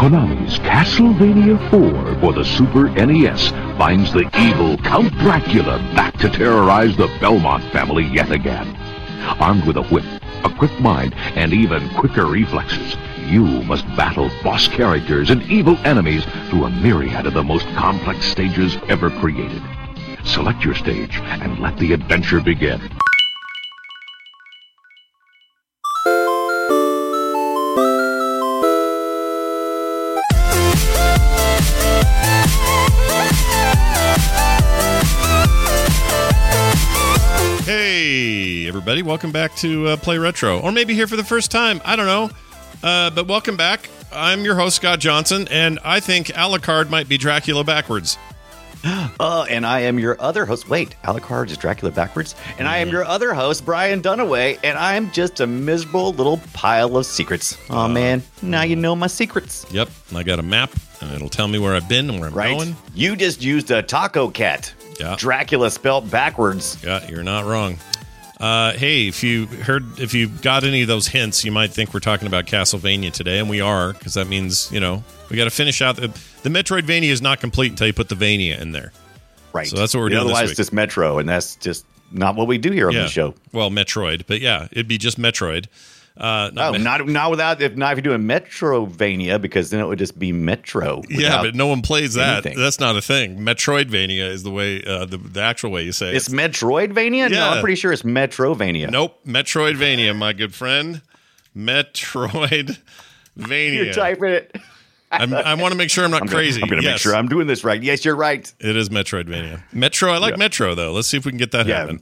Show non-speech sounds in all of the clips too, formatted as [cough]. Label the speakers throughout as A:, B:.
A: Konami's Castlevania 4 for the Super NES finds the evil Count Dracula back to terrorize the Belmont family yet again. Armed with a whip, a quick mind, and even quicker reflexes, you must battle boss characters and evil enemies through a myriad of the most complex stages ever created. Select your stage and let the adventure begin.
B: Hey, everybody, welcome back to uh, Play Retro. Or maybe here for the first time. I don't know. Uh, but welcome back. I'm your host, Scott Johnson, and I think Alucard might be Dracula backwards. [gasps]
C: Uh, and I am your other host. Wait, Alucard is Dracula backwards? And I am your other host, Brian Dunaway, and I'm just a miserable little pile of secrets. Oh, man. Now you know my secrets.
B: Yep, and I got a map, and it'll tell me where I've been and where I'm
C: Right?
B: going.
C: You just used a taco cat.
B: Yeah.
C: Dracula spelt backwards.
B: Yeah, you're not wrong. Uh, hey, if you heard, if you got any of those hints, you might think we're talking about Castlevania today, and we are, because that means you know we got to finish out the the Metroidvania is not complete until you put the Vania in there.
C: Right.
B: So that's what we're doing this
C: Otherwise, just Metro, and that's just not what we do here on
B: Yeah,
C: the show.
B: Well, Metroid, but yeah, it'd be just Metroid. Uh,
C: Oh,
B: not
C: not not without if not if you're doing Metrovania because then it would just be Metro.
B: yeah, but no one plays that.
C: anything.
B: That's not a thing. Metroidvania is the way, uh, the the actual way you say it.
C: it's
B: it.
C: Metroidvania. No, I'm pretty sure it's Metrovania.
B: Nope, Metroidvania, my good friend. Metroidvania. [laughs]
C: you're typing it.
B: I'm, I want to make sure I'm not
C: I'm gonna-
B: crazy.
C: I'm going to make sure I'm doing this right. Yes, you're right.
B: It is Metroidvania. Metro. I like
C: Yeah.
B: Metro though. Let's see if we can get that
C: Yeah.
B: happen.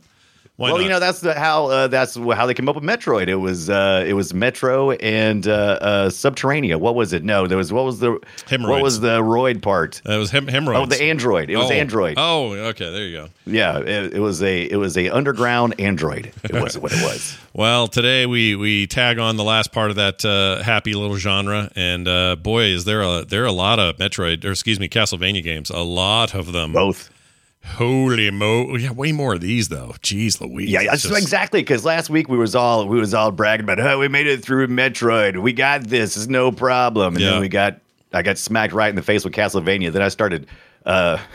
B: Why
C: well,
B: not?
C: you know that's the, how uh, that's how they came up with Metroid. It was uh, it was Metro and uh, uh, Subterranea. What was it? No, there was what was the
B: Hemorrhoids.
C: what was the roid part?
B: that was hem- hemorrhoids.
C: Oh, the Android. It was
B: Oh.
C: Android.
B: Oh, okay. There you go.
C: Yeah, it, it was a it was a underground Android. It was what it was. [laughs]
B: Well, today we we tag on the last part of that uh, happy little genre, and uh, boy, is there a there are a lot of Metroid or excuse me Castlevania games. A lot of them.
C: Both.
B: Holy mo! Yeah, way more of these though. Jeez, Louise.
C: Yeah,
B: It's
C: that's
B: just-
C: exactly. Because last week we was all we was all bragging about, oh, we made it through Metroid. We got this. It's no problem. And
B: Yeah.
C: then we got I got smacked right in the face with Castlevania. Then I started. uh [laughs]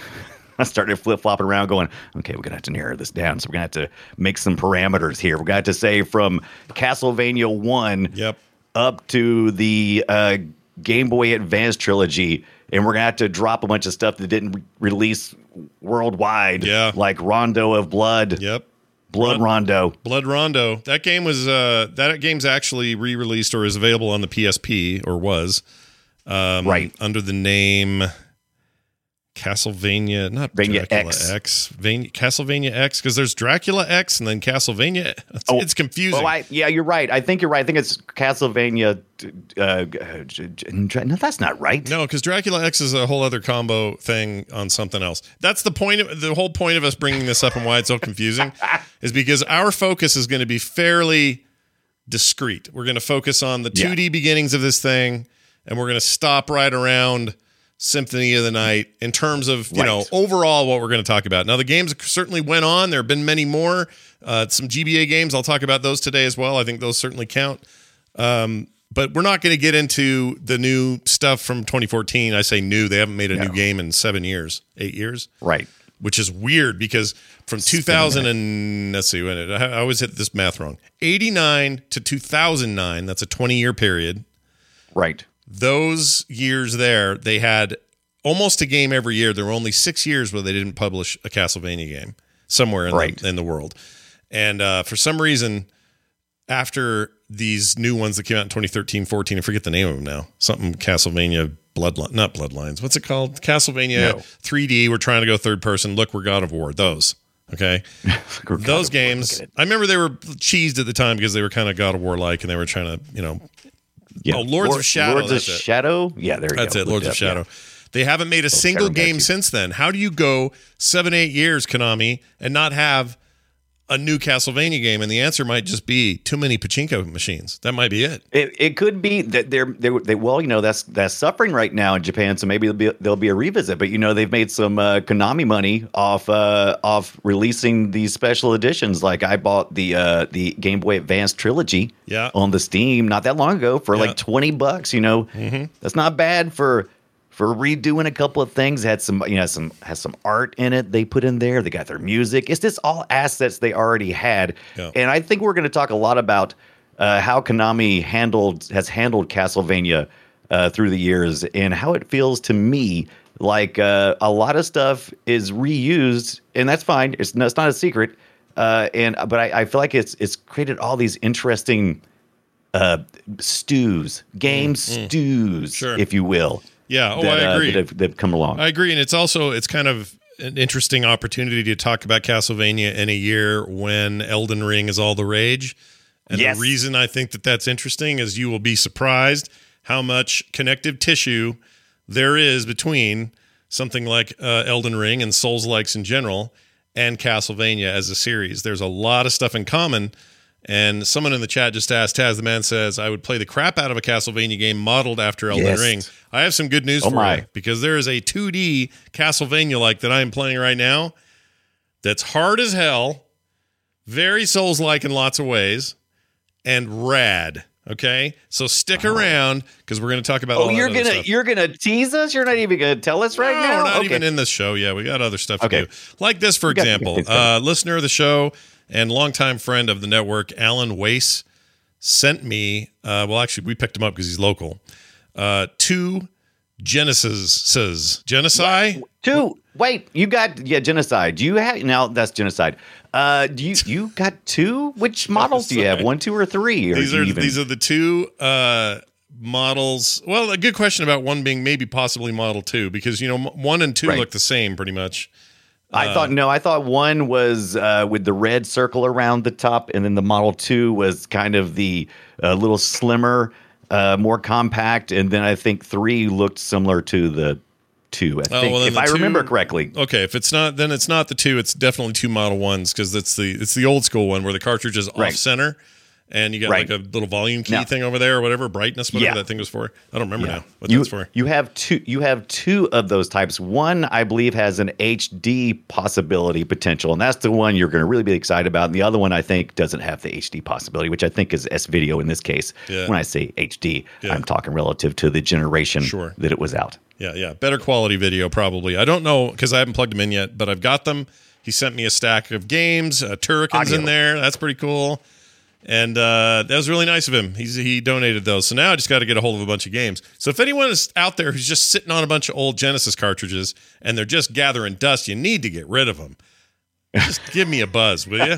C: I started flip flopping around, going, "Okay, we're gonna have to narrow this down. So we're gonna have to make some parameters here. We're gonna have to say from Castlevania One
B: Yep.
C: up to the uh, Game Boy Advance trilogy, and we're gonna have to drop a bunch of stuff that didn't re- release worldwide,
B: Yeah.
C: like Rondo of Blood,
B: Yep.
C: Blood Rondo.
B: Blood Rondo. That game was uh that game's actually re-released or is available on the PSP or was um,
C: Right.
B: under the name Castlevania, not
C: Vania
B: Dracula
C: X.
B: X, Vania, Castlevania X, because there's Dracula X and then Castlevania. It's,
C: Oh,
B: it's confusing.
C: Oh, I, yeah, you're right. I think you're right. I think it's Castlevania. Uh, j- no, that's not right.
B: no, because Dracula X is a whole other combo thing on something else. That's the point. Of, the whole point of us bringing this up and why it's so confusing [laughs] is because our focus is going to be fairly discrete. We're going to focus on the 2D beginnings of this thing, and we're going to stop right around Symphony of the Night in terms of you know overall what we're going to talk about. Now the games certainly went on. There have been many more. Uh, some GBA games. I'll talk about those today as well. I think those certainly count. Um, but we're not going to get into the new stuff from 2014. I say new. They haven't made a new game in seven years, eight years
C: Right.
B: which is weird because from 2000 and let's see when it, I always hit this math wrong 89 to 2009 that's a 20 year period
C: Right.
B: Those years there they had almost a game every year. There were only six years where they didn't publish a castlevania game somewhere in,
C: Right.
B: the, in the world. And uh, for some reason after these new ones that came out in 2013 14 i forget the name of them now something castlevania bloodline not bloodlines. What's it called? Castlevania
C: No.
B: 3d we're trying to go third person. Look we're god of war. Those okay? [laughs] Those games i remember they were cheesed at the time because they were kind of god of war like and they were trying to you know
C: Yeah.
B: Oh, Lords of Shadow,
C: Lords of
B: it.
C: Shadow. Yeah, there you
B: that's
C: go.
B: it lords of
C: up,
B: shadow they haven't made a single
C: Shadow
B: game since then how do you go seven eight years konami and not have a new Castlevania game? And the answer might just be too many pachinko machines. That might be it.
C: It, it could be that they're they, they well you know that's that's suffering right now in Japan so maybe there'll be there'll be a revisit but you know they've made some uh, Konami money off uh, off releasing these special editions like I bought the uh, the Game Boy Advance trilogy
B: Yeah.
C: on the Steam not that long ago for
B: Yeah.
C: like twenty bucks you know that's not bad for for redoing a couple of things had some you know some has some art in it they put in there they got their music it's just all assets they already had
B: Yeah.
C: and I think we're going to talk a lot about uh, how Konami handled has handled Castlevania uh, through the years, and how it feels to me like uh, a lot of stuff is reused, and that's fine. It's not, it's not a secret, uh, and but I, I feel like it's it's created all these interesting uh, stews, game stews,
B: Mm, Sure.
C: if you will.
B: Yeah. Oh,
C: that,
B: I
C: uh,
B: agree.
C: that, have, that have come along.
B: I agree, and it's also it's kind of an interesting opportunity to talk about Castlevania in a year when Elden Ring is all the rage. And
C: Yes.
B: the reason I think that that's interesting is you will be surprised how much connective tissue there is between something like uh, Elden Ring and Souls likes in general and Castlevania as a series. There's a lot of stuff in common. And someone in the chat just asked, Taz, the man says, I would play the crap out of a Castlevania game modeled after Elden
C: Yes.
B: Ring. I have some good news
C: Oh
B: for
C: my.
B: you because there is a 2D Castlevania like that I am playing right now that's hard as hell, very Souls like in lots of ways, and rad. Okay, so stick around because we're going to talk about.
C: oh, you're gonna
B: stuff.
C: you're gonna tease us? You're not even gonna tell us right
B: No,
C: now?
B: We're not
C: Okay.
B: even in this show. Yeah, we got other stuff to
C: Okay.
B: do. Like this, for
C: We got- we got
B: example, uh, listener of the show and longtime friend of the network, Alan Wace, sent me. Uh, well, actually, we picked him up because he's local. Uh, two Genesis says genocide.
C: Two. Wait, you got yeah genocide. Do you have now? That's genocide. Uh, do you you got two? Which [laughs] models do you have? One, two, or three? Or
B: These are
C: even,
B: these are the two uh, models. Well, a good question about one being maybe possibly model two because you know one and two
C: Right.
B: look the same pretty much.
C: I thought no. I thought one was uh, with the red circle around the top, and then the Model Two was kind of the uh, little slimmer, uh, more compact, and then I think three looked similar to the two. I
B: Oh,
C: think,
B: well,
C: if I remember correctly.
B: Okay, if it's not, then it's not the two. It's definitely two Model Ones because it's the it's the old school one where the cartridge is
C: Right.
B: off center, and you got
C: Right.
B: like a little volume key
C: Now-
B: thing over there or whatever brightness, whatever
C: Yeah.
B: that thing was for. I don't remember now what
C: you,
B: that's for.
C: you have two you have two of those types one i believe has an hd possibility potential and that's the one you're going to really be excited about and the other one i think doesn't have the hd possibility which i think is s video in this case
B: Yeah.
C: when i say hd
B: Yeah.
C: i'm talking relative to the generation
B: Sure.
C: that it was out
B: Yeah, yeah, better quality video probably. I don't know because I haven't plugged them in yet, but I've got them. He sent me a stack of games. Uh, Turrican's in there. That's pretty cool. And uh, that was really nice of him. He's he donated those. So now I just got to get a hold of a bunch of games. So if anyone is out there who's just sitting on a bunch of old Genesis cartridges and they're just gathering dust, you need to get rid of them. Just [laughs] give me a buzz, will you?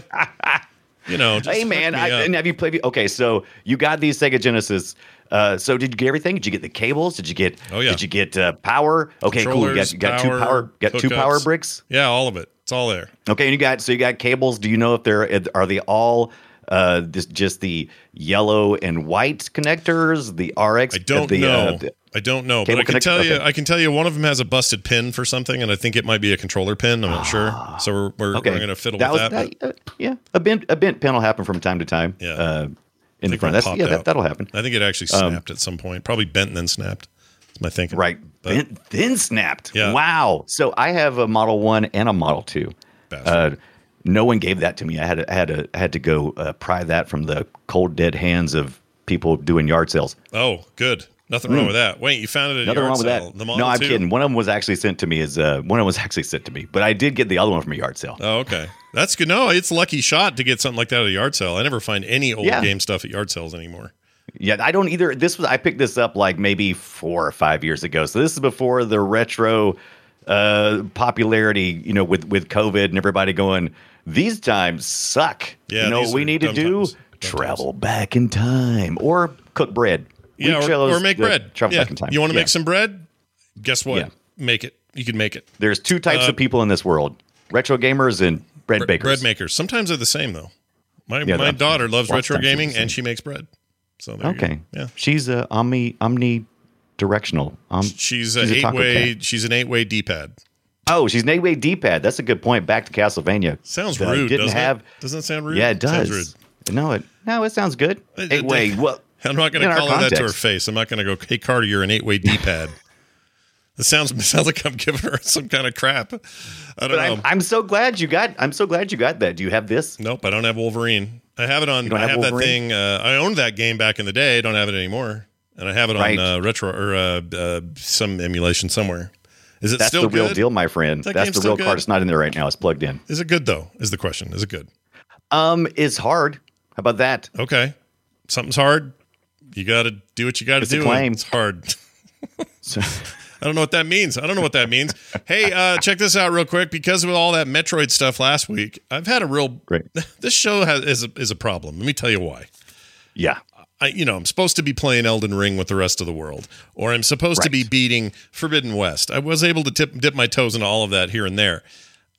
B: You know, just
C: hey man I, and have you played okay so you got these sega genesis uh, so did you get everything? Did you get the cables? Did you get?
B: Oh, yeah.
C: Did you get uh, power? Okay, cool. You got, got two
B: power,
C: power. Got two power bricks.
B: yeah, all of it. It's all there.
C: Okay, and you got so you got cables. Do you know if they're are they all uh this just the yellow and white connectors? The RX.
B: I don't
C: the,
B: know.
C: Uh, the-
B: I don't know, but I can tell you.
C: okay.
B: I can tell you one of them has a busted pin for something, and I think it might be a controller pin. I'm not sure. So we're we're,
C: okay,
B: we're gonna fiddle
C: that
B: with
C: was
B: that. but
C: uh, yeah, a bent a bent pin will happen from time to time.
B: Yeah.
C: Uh, in the front. That's yeah,
B: out.
C: that, that'll happen.
B: I think it actually snapped at some point. Probably bent and then snapped. That's my thinking.
C: Right.
B: But-
C: Bent, then snapped.
B: Yeah.
C: Wow. So I have a Model One and a Model Two. Uh, no one gave that to me. I had to, I had to, I had to go uh, pry that from the cold dead hands of people doing yard sales.
B: Oh, good. Nothing wrong with that. Wait, you found it at a
C: Nothing
B: yard
C: wrong with
B: sale.
C: that. No, I'm
B: 2?
C: kidding. One of them was actually sent to me as uh, one of them was [laughs] actually sent to me, but I did get the other one from a yard sale.
B: Oh, okay. That's good. No, it's a lucky shot to get something like that at a yard sale. I never find any old
C: Yeah.
B: game stuff at yard sales anymore.
C: Yeah, I don't either. This was I picked this up like maybe four or five years ago. So this is before the retro uh, popularity. You know, with with COVID and everybody going, these times suck.
B: Yeah,
C: you know what we need to do?
B: times.
C: Travel back in time or cook bread. We
B: Yeah, or, or make bread.
C: Travel
B: yeah.
C: back in time.
B: You want to
C: Yeah.
B: make some bread? Guess what?
C: Yeah.
B: Make it. You can make it.
C: There's two types
B: Uh,
C: of people in this world: retro gamers and bread
B: Bre-
C: bakers.
B: Bread makers. Sometimes they're the same though. My my daughter loves retro
C: of times they're the
B: gaming and she makes bread. So there
C: Okay.
B: Yeah.
C: She's a omni omnidirectional. Um,
B: She's,
C: She's a
B: eight way.
C: cat.
B: She's an eight way D pad.
C: Oh, she's an eight way D pad. That's a good point. Back to Castlevania.
B: Sounds
C: Uh,
B: rude.
C: Didn't
B: doesn't
C: have.
B: it? Doesn't it sound rude?
C: Yeah, it does. No, it no, it sounds good. Eight way. Well,
B: I'm not going to call her that to her face. I'm not going to go, "Hey Carter, you're an eight way D pad." [laughs] It sounds it sounds like I'm giving her some kind of crap. I don't
C: but
B: know.
C: I'm, I'm so glad you got. I'm so glad you got that. Do you have this?
B: Nope, I don't have Wolverine. I have it on. I
C: have
B: have that thing. Uh, I owned that game back in the day. I don't have it anymore, and I have it
C: Right.
B: on uh, retro or uh, uh, some emulation somewhere. Is it
C: That's
B: still
C: the real deal, my friend.
B: That
C: That's the real
B: good?
C: card. It's not in there right now. It's plugged in.
B: Is it good though? Is the question? Is it good?
C: Um, it's hard. How about that?
B: Okay, something's hard. You got to do what you got to do.
C: claim.
B: It's hard. [laughs]
C: So,
B: I don't know what that means. I don't know what that means. hey, uh, check this out real quick. Because of all that Metroid stuff last week, I've had a real.
C: Great. [laughs]
B: This show has is a, is a problem. Let me tell you why.
C: yeah.
B: I, you know, I'm supposed to be playing Elden Ring with the rest of the world, or I'm supposed to be beating Forbidden West. I was able to tip, dip my toes into all of that here and there,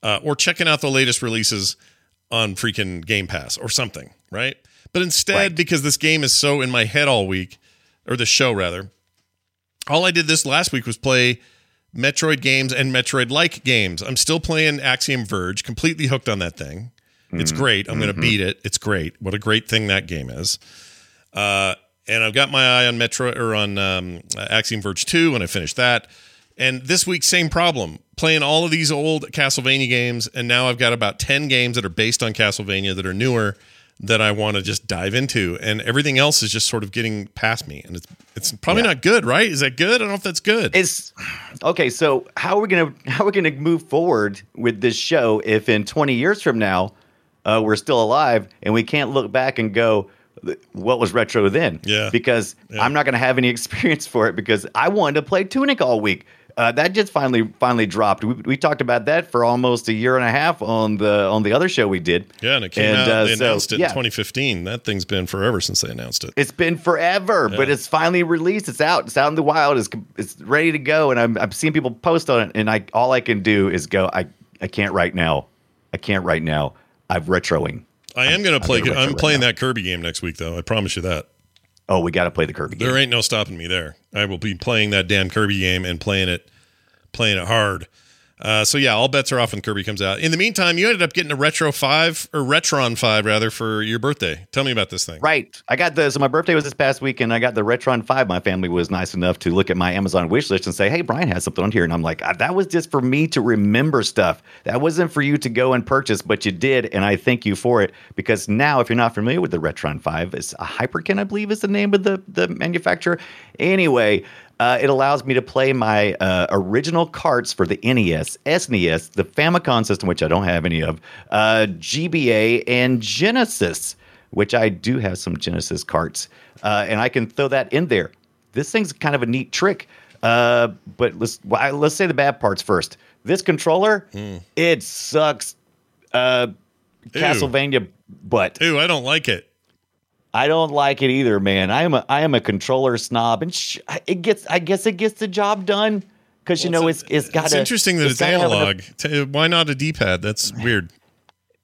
B: uh, or checking out the latest releases on freaking Game Pass or something, right? But instead,
C: Right.
B: because this game is so in my head all week, or the show rather, all I did this last week was play Metroid games and Metroid like games. I'm still playing Axiom Verge, completely hooked on that thing. It's great. I'm going to beat it. It's great. What a great thing that game is. Uh, and I've got my eye on Metro or on um, Axiom Verge 2 when I finish that. And this week, same problem. Playing all of these old Castlevania games, and now I've got about 10 games that are based on Castlevania that are newer that I want to just dive into. And everything else is just sort of getting past me. And it's it's probably
C: Yeah.
B: not good, right? Is that good? I don't know if that's good.
C: It's okay. So how are we gonna how are we gonna move forward with this show if in 20 years from now uh, we're still alive and we can't look back and go, what was retro then?
B: Yeah.
C: Because
B: Yeah.
C: I'm not gonna have any [laughs] experience for it because I wanted to play Tunic all week. Uh, that just finally finally dropped. We, we talked about that for almost a year and a half on the on the other show we did.
B: yeah, and it came
C: and,
B: out.
C: uh,
B: they
C: so,
B: announced it
C: yeah.
B: in 2015. That thing's been forever since they announced it.
C: It's been forever, but it's finally released. It's out. It's out in the wild. It's it's ready to go, and I'm I'm seeing people post on it, and I all I can do is go. I I can't right now. I can't right now. I'm retroing.
B: I am going to play. I'm playing that Kirby game next week, though. I promise you that.
C: Oh, we got to play the Kirby game.
B: There ain't no stopping me there. I will be playing that damn Kirby game and playing it, playing it hard. Uh, so yeah, all bets are off when Kirby comes out. In the meantime, you ended up getting a Retro Five or Retron Five rather for your birthday. Tell me about this thing.
C: Right. I got the so my birthday was this past week, and I got the Retron Five. My family was nice enough to look at my Amazon wish list and say, "Hey, Brian has something on here," and I'm like, "Ah, "That was just for me to remember stuff. That wasn't for you to go and purchase, but you did, and I thank you for it because now, if you're not familiar with the Retron Five, it's a Hyperkin, I believe, is the name of the the manufacturer. Anyway." Uh, it allows me to play my uh, original carts for the NES, SNES, the Famicom system, which I don't have any of, uh, GBA, and Genesis which I do have some Genesis carts, uh, and I can throw that in there. This thing's kind of a neat trick. Uh, but let's why- let's say the bad parts first. This controller, it sucks. Uh, Castlevania, but
B: Ooh, I don't like it.
C: I don't like it either, man. I am a I am a controller snob, and sh- it gets I guess it gets the job done because you know it's it's got
B: It's interesting that it's,
C: an-
B: analog. T- Why not a D-pad? That's [sighs] weird.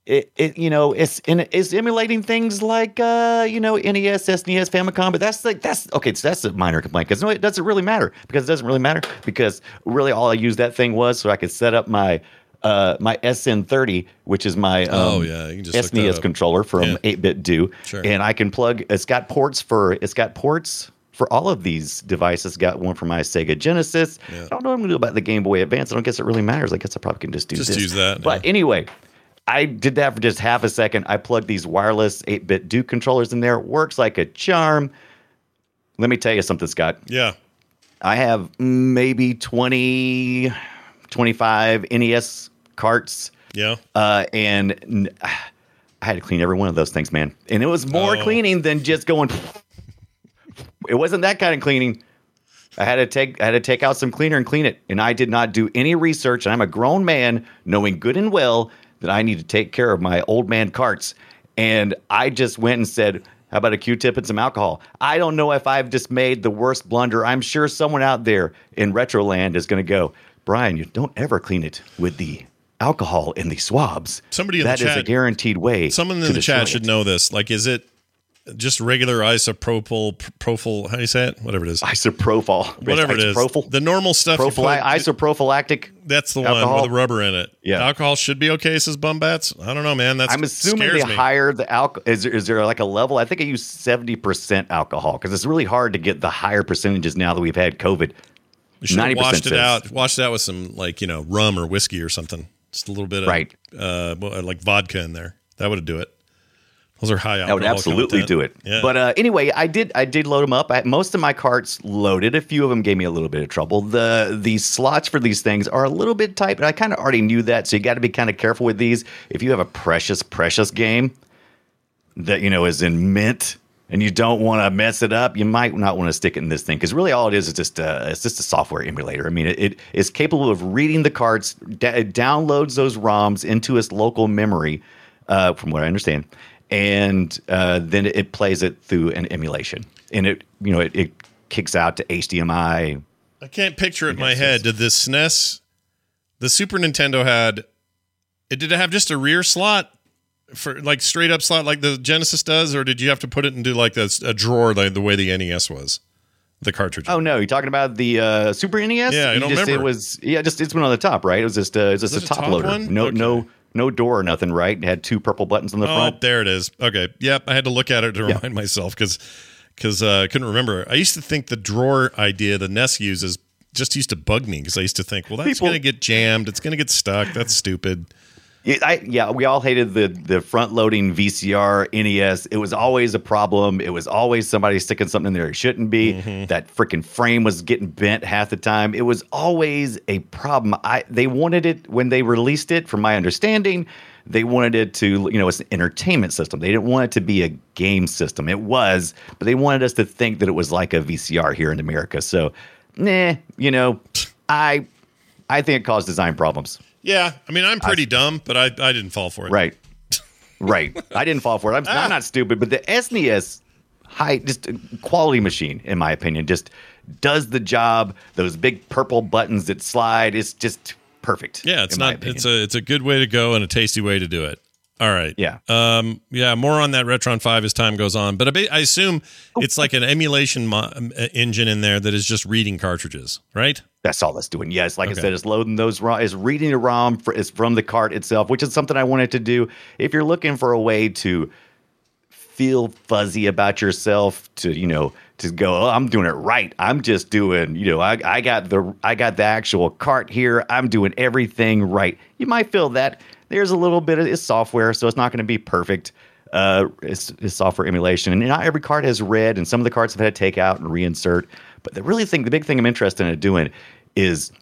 C: it, it you know it's in it's emulating things like uh you know NES, SNES, Famicom, but that's like that's okay. So that's a minor complaint because no, it doesn't really matter because it doesn't really matter because really all I used that thing was so I could set up my uh my SN30, which is my um,
B: Oh, yeah, you can just
C: SNES controller from
B: Yeah.
C: 8BitDo,
B: Sure.
C: and I can plug. It's got ports for it's got ports. For all of these devices, got one for my Sega Genesis.
B: Yeah.
C: I don't know what I'm gonna do about the Game Boy Advance. I don't guess it really matters. I guess I probably can just do
B: Just
C: this.
B: use that,
C: But
B: yeah.
C: anyway, I did that for just half a second. I plugged these wireless 8BitDo controllers in there. It Works like a charm. Let me tell you something, Scott.
B: Yeah.
C: I have maybe 20, 25 NES carts.
B: Yeah.
C: Uh, and n- I had to clean every one of those things, man. And it was more
B: Oh.
C: cleaning than just going. It wasn't that kind of cleaning. I had to take I had to take out some cleaner and clean it. And I did not do any research. And I'm a grown man, knowing good and well that I need to take care of my old man carts. And I just went and said, "How about a Q-tip and some alcohol?" I don't know if I've just made the worst blunder. I'm sure someone out there in Retroland is going to go, "Brian, you don't ever clean it with the alcohol in the swabs."
B: Somebody in the
C: That is a guaranteed way.
B: Someone in the chat should
C: it.
B: know this. Like, is it just regular isopropyl propyl. How do you say it? Whatever it is.
C: Isopropyl.
B: Whatever it is.
C: Isopropyl.
B: The normal stuff. put-
C: isoprophylactic.
B: that's the one with the rubber in it.
C: Yeah.
B: Alcohol should be okay, says Bumbats. I don't know, man. That's
C: I'm assuming
B: me.
C: higher the alcohol. Is there, is there like a level? I think I use 70% alcohol because it's really hard to get the higher percentages now that we've had COVID.
B: You should have washed it
C: says-
B: out. Washed it out with some like you know rum or whiskey or something. Just a little bit of
C: Right.
B: uh, like vodka in there. That would do it. Those are high alcohol.
C: That would absolutely
B: content.
C: do it.
B: Yeah.
C: But uh, anyway, I did I did load them up. I, most of my carts loaded. A few of them gave me a little bit of trouble. The the slots for these things are a little bit tight, but I kind of already knew that. So you got to be kind of careful with these. If you have a precious precious game that you know is in mint and you don't want to mess it up, you might not want to stick it in this thing because really all it is is just a, it's just a software emulator. I mean, it, it is capable of reading the cards, da- it downloads those ROMs into its local memory, uh, from what I understand, and uh, then it plays it through an emulation, and it you know it, it kicks out to HDMI.
B: I can't picture it in my head. Did the SNES, the Super Nintendo had, it did it have just a rear slot for like straight up slot like the Genesis does, or did you have to put it into like a, a drawer like the way the NES was, the cartridge?
C: Oh no, you're talking about the uh, Super NES?
B: Yeah, I
C: You
B: don't
C: just,
B: remember.
C: It was yeah, just it's been on the top, right? It was just uh, it's just a top,
B: top
C: loader.
B: one?
C: No,
B: Okay.
C: no, no door or nothing, right? It had two purple buttons on the front.
B: Oh,
C: front.
B: there it is. Okay. Yep. I had to look at it to
C: Yeah.
B: remind myself because because uh, I couldn't remember. I used to think the drawer idea the NES uses just used to bug me because I used to think, well, that's
C: People-
B: going to get jammed. It's going to get stuck. That's stupid.
C: Yeah, I, yeah, we all hated the the front loading VCR NES. It was always a problem. It was always somebody sticking something in there it shouldn't be.
B: Mm-hmm.
C: That freaking frame was getting bent half the time. It was always a problem. I they wanted it when they released it. From my understanding, they wanted it to you know it's an entertainment system. They didn't want it to be a game system. It was, but they wanted us to think that it was like a VCR here in America. So, nah, you know, I I think it caused design problems.
B: Yeah. I mean, I'm pretty dumb, but I, I didn't fall for it.
C: Right. Right. I didn't fall for it. I'm, I'm ah. not stupid, but the SNES high just quality machine in my opinion just does the job. Those big purple buttons that slide it's just perfect.
B: Yeah. It's not, it's a, it's a good way to go and a tasty way to do it. All right.
C: Yeah.
B: Um, yeah. More on that Retron 5 as time goes on. But I, assume it's like an emulation mo- um, engine in there that is just reading cartridges, right?
C: That's all it's doing. Yes, like
B: Okay.
C: I said, it's loading those ROM, it's reading the ROM for, it's from the cart itself, which is something I wanted to do. If you're looking for a way to feel fuzzy about yourself, to you know, to go, oh, I'm doing it right. I'm just doing, you know, I, I got the I got the actual cart here. I'm doing everything right. You might feel that there's a little bit of it's software, so it's not going to be perfect. Uh, it's, it's software emulation, and not every card has read, and some of the cards have had to take out and reinsert. But the really thing, the big thing I'm interested in doing is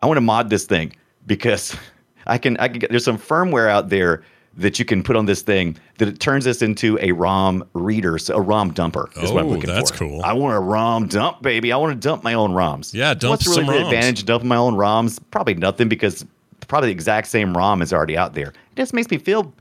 C: I want to mod this thing because [laughs] I can I can get there's some firmware out there that you can put on this thing that it turns this into a ROM reader, so a ROM dumper. Is what I'm
B: Oh,
C: looking
B: that's
C: for.
B: cool.
C: I want a ROM dump, baby. I want to dump my own ROMs.
B: Yeah, dump
C: What's really
B: some
C: the
B: ROMs.
C: advantage of dumping my own ROMs? Probably nothing because probably the exact same ROM is already out there. It just makes me feel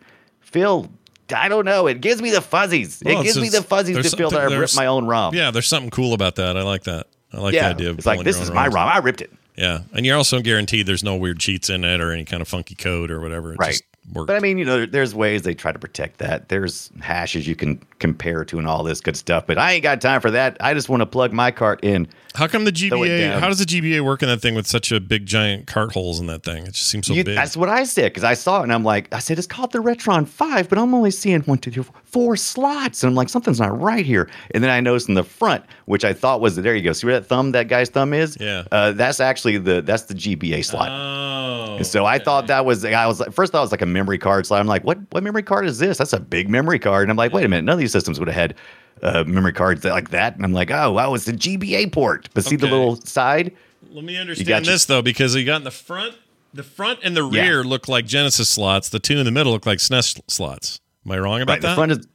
C: feel. I don't know. It gives me the fuzzies.
B: Well,
C: it gives me the fuzzies to feel that I ripped my own ROM.
B: Yeah. There's something cool about that. I like that. I like
C: yeah.
B: the idea of
C: it's like this is my
B: ROMs.
C: ROM. I ripped it.
B: Yeah, and you're also guaranteed there's no weird cheats in it or any kind of funky code or whatever. It
C: Right.
B: just works.
C: But I mean, you know, there's ways they try to protect that. There's hashes you can compare to and all this good stuff. But I ain't got time for that. I just want to plug my cart in.
B: how come the GBA? How does the GBA work in that thing with such a big giant cart holes in that thing? It just seems so
C: You-
B: big.
C: that's what I said because I saw it and I'm like, I said it's called the Retron Five, but I'm only seeing one, two, three, four, four slots, and I'm like, something's not right here. And then I noticed in the front, which I thought was there you go. See where that thumb, that guy's thumb is?
B: Yeah.
C: Uh, that's actually the that's the GBA slot.
B: Oh,
C: And so I thought that was I was like first thought it was like a memory card slot. I'm like, what what memory card is this? That's a big memory card. And I'm like, wait a minute, none of these systems would have had uh, memory cards that, like that. And I'm like, oh wow, it's the GBA port. But see the little side?
B: Let me understand this though, because you got in the front, the front and the
C: Yeah.
B: rear look like Genesis slots. The two in the middle look like SNES slots. Am I wrong about
C: Right.
B: that?
C: The front is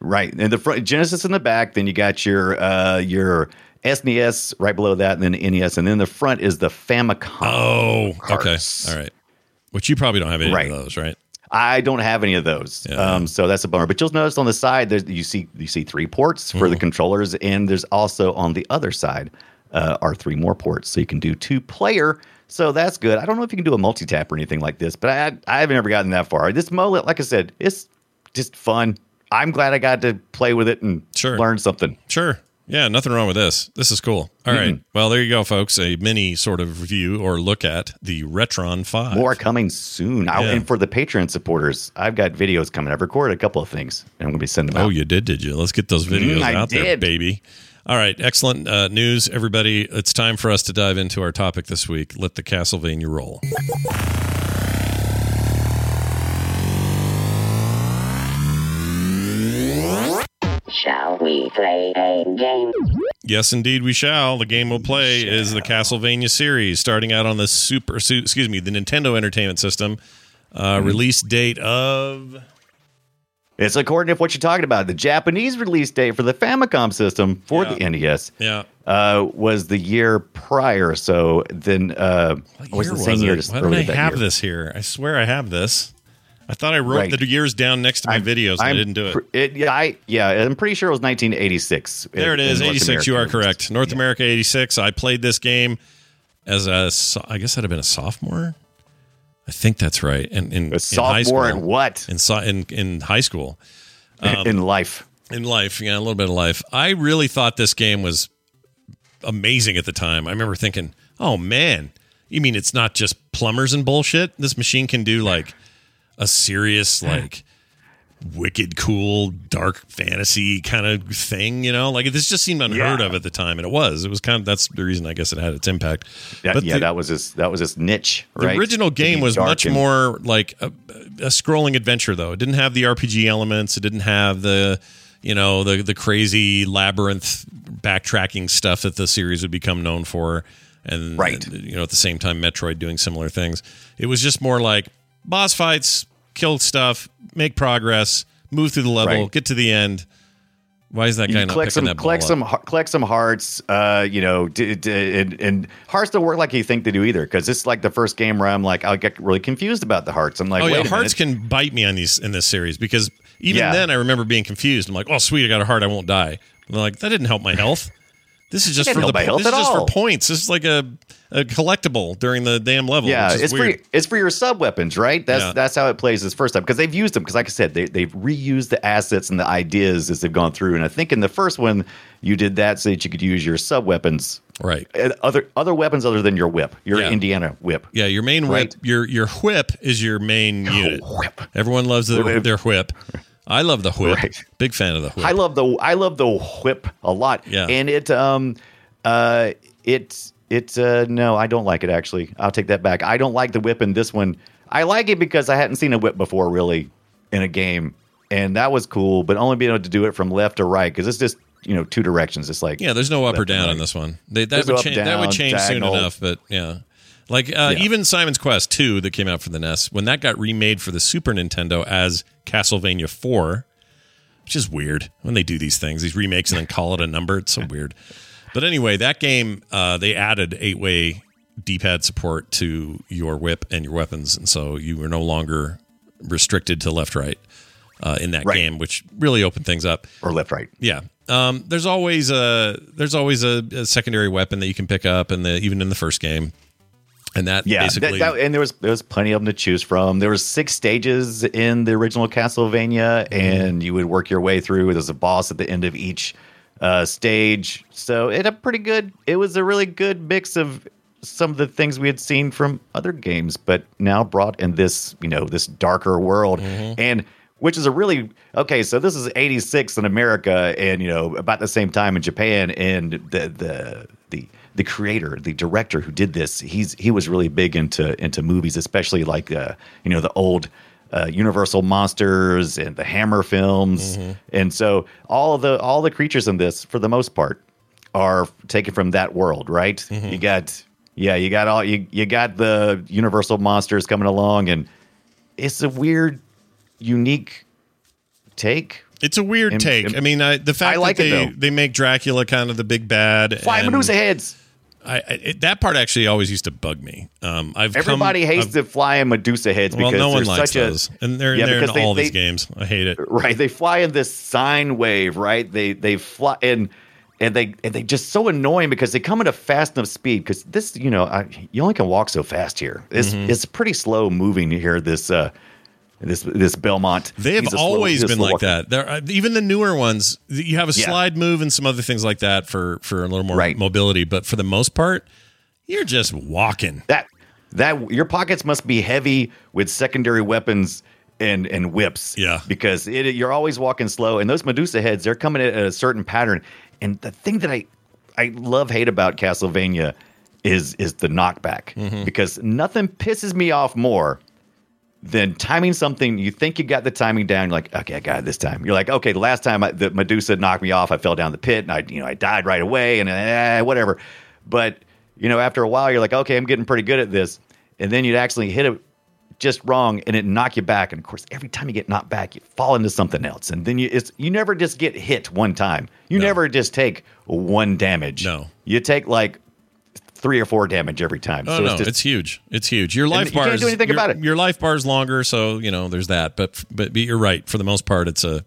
C: right. And the front Genesis in the back, then you got your uh your SNES right below that, and then NES, and then the front is the Famicom.
B: oh, okay, all right. Which you probably don't have any
C: Right.
B: of those, right?
C: I don't have any of those,
B: Yeah.
C: um, so that's a bummer. But you'll notice on the side, there's you see you see three ports for the
B: Mm-hmm.
C: controllers, and there's also on the other side uh, are three more ports, so you can do two player. So that's good. I don't know if you can do a multi tap or anything like this, but I I haven't ever gotten that far. This mullet, like I said, it's just fun. I'm glad I got to play with it and
B: Sure.
C: learn something.
B: Sure. Yeah, nothing wrong with this. This is cool. All right. Well, there you go, folks. A mini sort of review or look at the Retron 5.
C: More coming soon. I-
B: Yeah.
C: and for the Patreon supporters, I've got videos coming. I've recorded a couple of things, and I'm going to be sending them out.
B: Oh,
C: out.
B: you did, did you? Let's get those videos
C: Mm,
B: out there, baby. All right. Excellent uh, news, everybody. It's time for us to dive into our topic this week. Let the Castlevania roll.
D: Shall we play a game?
B: Yes, indeed, we shall. The game we'll play is the Castlevania series, starting out on the Super, excuse me, the Nintendo Entertainment System. Uh,
C: Mm-hmm.
B: Release date of
C: It's according to what you're talking about. The Japanese release date for the Famicom system for
B: Yeah.
C: the NES
B: yeah.
C: uh, was the year prior. So then, uh,
B: What
C: was
B: year
C: the same
B: it?
C: year?
B: Why don't I have
C: year.
B: this here? I swear I have this. I thought I wrote
C: Right.
B: the years down next to my
C: I'm-
B: videos. And I didn't do it.
C: pr- yeah, I yeah, I'm pretty sure it was 1986.
B: There it is,
C: in
B: 86. You are correct. North America 86. I played this game as a I guess I'd have been a sophomore. I think that's right. In, in, in high
C: sophomore
B: school.
C: in what
B: In, in, in high school. [laughs] Um,
C: in life?
B: in life, yeah, a little bit of life. I really thought this game was amazing at the time. I remember thinking, "Oh man, you mean it's not just plumbers and bullshit? This machine can do like a serious like wicked cool dark fantasy kind of thing, you know? Like this just seemed unheard
C: Yeah.
B: of at the time and it was. It was kind of that's the reason I guess it had its impact.
C: Yeah,
B: but
C: yeah,
B: the,
C: that was his that was his niche.
B: the
C: right?
B: original game was much
C: and-
B: more like a, a scrolling adventure, though. It didn't have the RPG elements. It didn't have the, you know, the the crazy labyrinth backtracking stuff that the series would become known for. And
C: Right.
B: and, you know, at the same time, Metroid doing similar things. It was just more like boss fights, kill stuff, make progress, move through the level,
C: Right.
B: get to the end. Why is that guy
C: You
B: not
C: collect
B: picking
C: some,
B: that
C: collect
B: up?
C: some, har- collect some hearts. Uh, you know, d- d- and, and hearts don't work like you think they do either. Because it's like the first game where I'm like, I get really confused about the hearts. I'm like,
B: oh
C: wait
B: yeah, hearts
C: minute.
B: can bite me on these in this series because even
C: Yeah.
B: then I remember being confused. I'm like, oh sweet, I got a heart, I won't die. And they're like, that didn't help my health. This is just for the
C: help my health
B: this is just
C: all.
B: for points. This is like a, a collectible during the damn level.
C: Yeah,
B: which is
C: it's for
B: weird.
C: your, it's for your sub weapons, right? That's
B: Yeah.
C: that's how it plays this first time because they've used them. Because like I said, they they've reused the assets and the ideas as they've gone through. And I think in the first one, you did that so that you could use your sub weapons,
B: right.
C: uh, other other weapons other than your whip, your
B: Yeah.
C: Indiana whip.
B: Yeah, your main whip, your your whip is your main unit.
C: whip.
B: Everyone loves their [laughs]
C: whip.
B: I love the whip.
C: Right.
B: Big fan of the whip.
C: I love the I love the whip a lot.
B: Yeah.
C: and it um uh it it uh no I don't like it actually. I'll take that back. I don't like the whip in this one. I like it because I hadn't seen a whip before really in a game, and that was cool. But only being able to do it from left to right because it's just you know two directions. It's like
B: Yeah, there's no up or down on this one. They, that
C: There's no
B: would
C: up,
B: change. that would
C: down,
B: change soon enough, but yeah, like uh,
C: Yeah.
B: even Simon's Quest two that came out for the NES when that got remade for the Super Nintendo as Castlevania four, which is weird when they do these things, these remakes, and then call it a number. It's so [laughs] weird. But anyway, that game uh, they added eight way D-pad support to your whip and your weapons, and so you were no longer restricted to left right uh, in that
C: Right.
B: game, which really opened things up.
C: or left right.
B: Yeah. Um, there's always a there's always a, a secondary weapon that you can pick up, and the even in the first game, and that
C: Yeah,
B: basically
C: that, that- and there was there was plenty of them to choose from. There was six stages in the original Castlevania,
B: Mm-hmm.
C: and you would work your way through. There's a boss at the end of each uh, stage, so it a pretty good. It was a really good mix of some of the things we had seen from other games, but now brought in this you know this darker world,
B: Mm-hmm.
C: and which is a really okay. So this is '86 in America, and you know about the same time in Japan, and the the the the creator, the director who did this, he's he was really big into into movies, especially like uh, you know the old uh, Universal monsters and the Hammer films, and so all of the all the creatures in this, for the most part, are taken from that world, right? You got yeah, you got all you you got the Universal monsters coming along, and it's a weird, unique take.
B: it's a weird take. I mean, I, the fact
C: I like
B: that they they make Dracula kind of the big bad.
C: Fly Medusa heads.
B: I, it, that part actually always used to bug me. Um, I've come-
C: Everybody hates
B: I've-
C: the flying Medusa heads
B: Well,
C: because
B: no one
C: they're
B: likes
C: such
B: those,
C: a
B: and they're,
C: Yeah,
B: they're in
C: they-
B: all these games. I hate it. [laughs]
C: right. They fly in this sine wave, right? They they fly and and they and they just so annoying because they come at a fast enough speed. Because this, you know, I, you only can walk so fast here. It's
B: Mm-hmm.
C: it's pretty slow moving here. This uh This this Belmont.
B: They have
C: slow-
B: always been like that. There, even the newer ones, you have a
C: Yeah.
B: slide move and some other things like that for for a little more
C: Right.
B: mobility. But for the most part, you're just walking.
C: That that your pockets must be heavy with secondary weapons and and whips.
B: Yeah.
C: because it, you're always walking slow, and those Medusa heads they're coming at a certain pattern. And the thing that I I love hate about Castlevania is is the knockback
B: Mm-hmm.
C: because nothing pisses me off more than timing something. You think you got the timing down. You're like, okay, I got it this time. You're like, okay, the last time I, the Medusa knocked me off, I fell down the pit and I, you know, I died right away and eh, whatever. But you know, after a while, you're like, okay, I'm getting pretty good at this. And then you'd actually hit it just wrong and it knock you back. And of course, every time you get knocked back, you fall into something else. And then you it's you never just get hit one time. You never just take one damage.
B: No.
C: You take like three or four damage every time.
B: Oh
C: so
B: no,
C: it's just
B: it's huge. It's huge. Your life
C: you
B: bar
C: can't do anything
B: your,
C: about it.
B: Your life bar is longer, so you know there's that. But but you're right. For the most part, it's a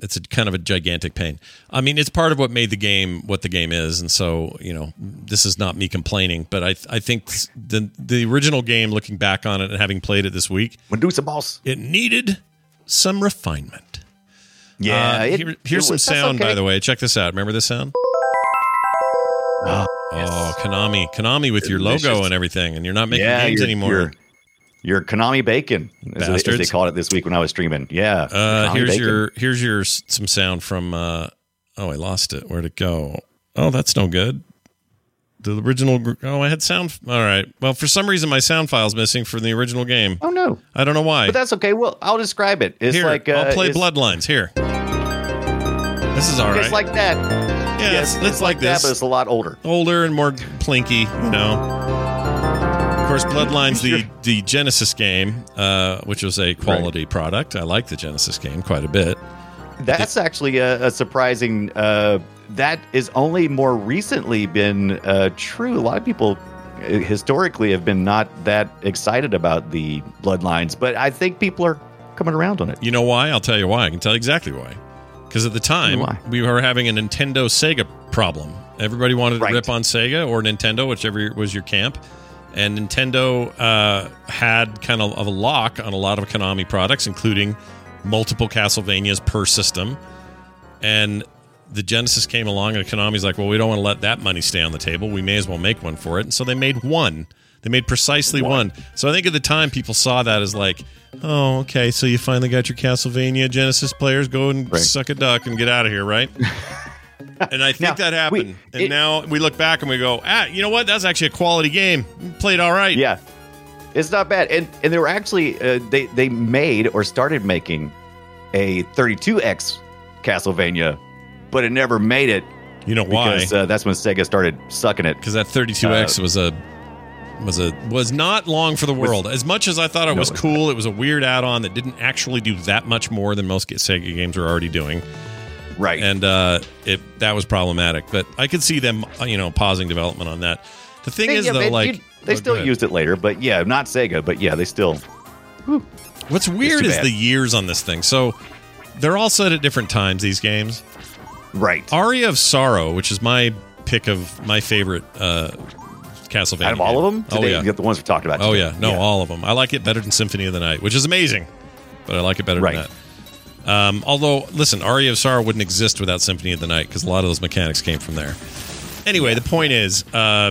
B: it's a kind of a gigantic pain. I mean, it's part of what made the game what the game is, and so you know this is not me complaining, but I I think the the original game, looking back on it and having played it this week,
C: Medusa boss.
B: it needed some refinement.
C: Yeah.
B: Uh,
C: it-
B: here- here's some
C: was- that's
B: sound, by the way. Check this out. Remember this sound?
C: Oh,
B: Oh, Konami, Konami with your
C: Delicious.
B: logo and everything, and you're not making
C: yeah,
B: games
C: your-
B: anymore.
C: Your, your Konami bacon, as they, as they called it this week when I was streaming. Yeah.
B: Uh, here's
C: bacon.
B: your here's your some sound from. Uh, oh, I lost it. Where'd it go? Oh, that's no good. The original. Oh, I had sound. All right. Well, for some reason, my sound file's missing from the original game.
C: Oh no,
B: I don't know why.
C: but that's okay. Well, I'll describe it. It's
B: Here,
C: like uh,
B: I'll play Bloodlines. Here. This is all right.
C: It's like that.
B: Yeah,
C: Yes,
B: it's, it's like
C: that,
B: this.
C: but it's a lot older.
B: older and more plinky, you know. Of course, Bloodlines, the the Genesis game, uh, which was a quality product. I like the Genesis game quite a bit.
C: That's actually a, a surprising. Uh, that is only more recently been uh, true. A lot of people uh, historically have been not that excited about the bloodlines, but I think people are coming around on it.
B: You know why? I'll tell you why. I can tell you exactly why. Because at the time,
C: Why?
B: we were having a Nintendo Sega problem. Everybody wanted to
C: Right.
B: rip on Sega or Nintendo, whichever was your camp. And Nintendo uh, had kind of a lock on a lot of Konami products, including multiple Castlevanias per system. And the Genesis came along, and Konami's like, well, we don't want to let that money stay on the table. We may as well make one for it. And so they made one. They made precisely one. So I think at the time, people saw that as like, oh, okay, so you finally got your Castlevania Genesis players. Go and
C: Right.
B: suck a duck and get out of here, right? [laughs] and I think
C: Now,
B: that happened.
C: we-
B: and
C: it-
B: now we look back and we go, ah, you know what? That's actually a quality game. Played all right.
C: Yeah, it's not bad. And and they were actually uh, they they made or started making a 32x Castlevania, but it never made it
B: You know why?
C: because uh, that's when Sega started sucking it.
B: because that 32x
C: Uh,
B: was a was a was not long for the world. As much as I thought it was cool, it was a weird add-on that didn't actually do that much more than most Sega games were already doing,
C: Right.
B: and uh, it that was problematic. But I could see them, uh, you know, pausing development on that. The thing
C: They-
B: is,
C: yeah,
B: though,
C: they,
B: like
C: you- they
B: oh,
C: still
B: ahead.
C: used it later, but yeah, not Sega, but yeah, they still.
B: What's weird
C: too
B: is
C: bad.
B: the years on this thing. So they're all set at different times. These games.
C: Right.
B: Aria of Sorrow, which is my pick of my favorite uh, Castlevania.
C: Out of all of them,
B: Oh yeah.
C: you got the ones we talked about.
B: Oh yeah, no, all of them. I like it better than Symphony of the Night, which is amazing, but I like it better
C: Right.
B: than that. Um, although, listen, Aria of Sorrow wouldn't exist without Symphony of the Night because a lot of those mechanics came from there. Anyway, the point is, uh,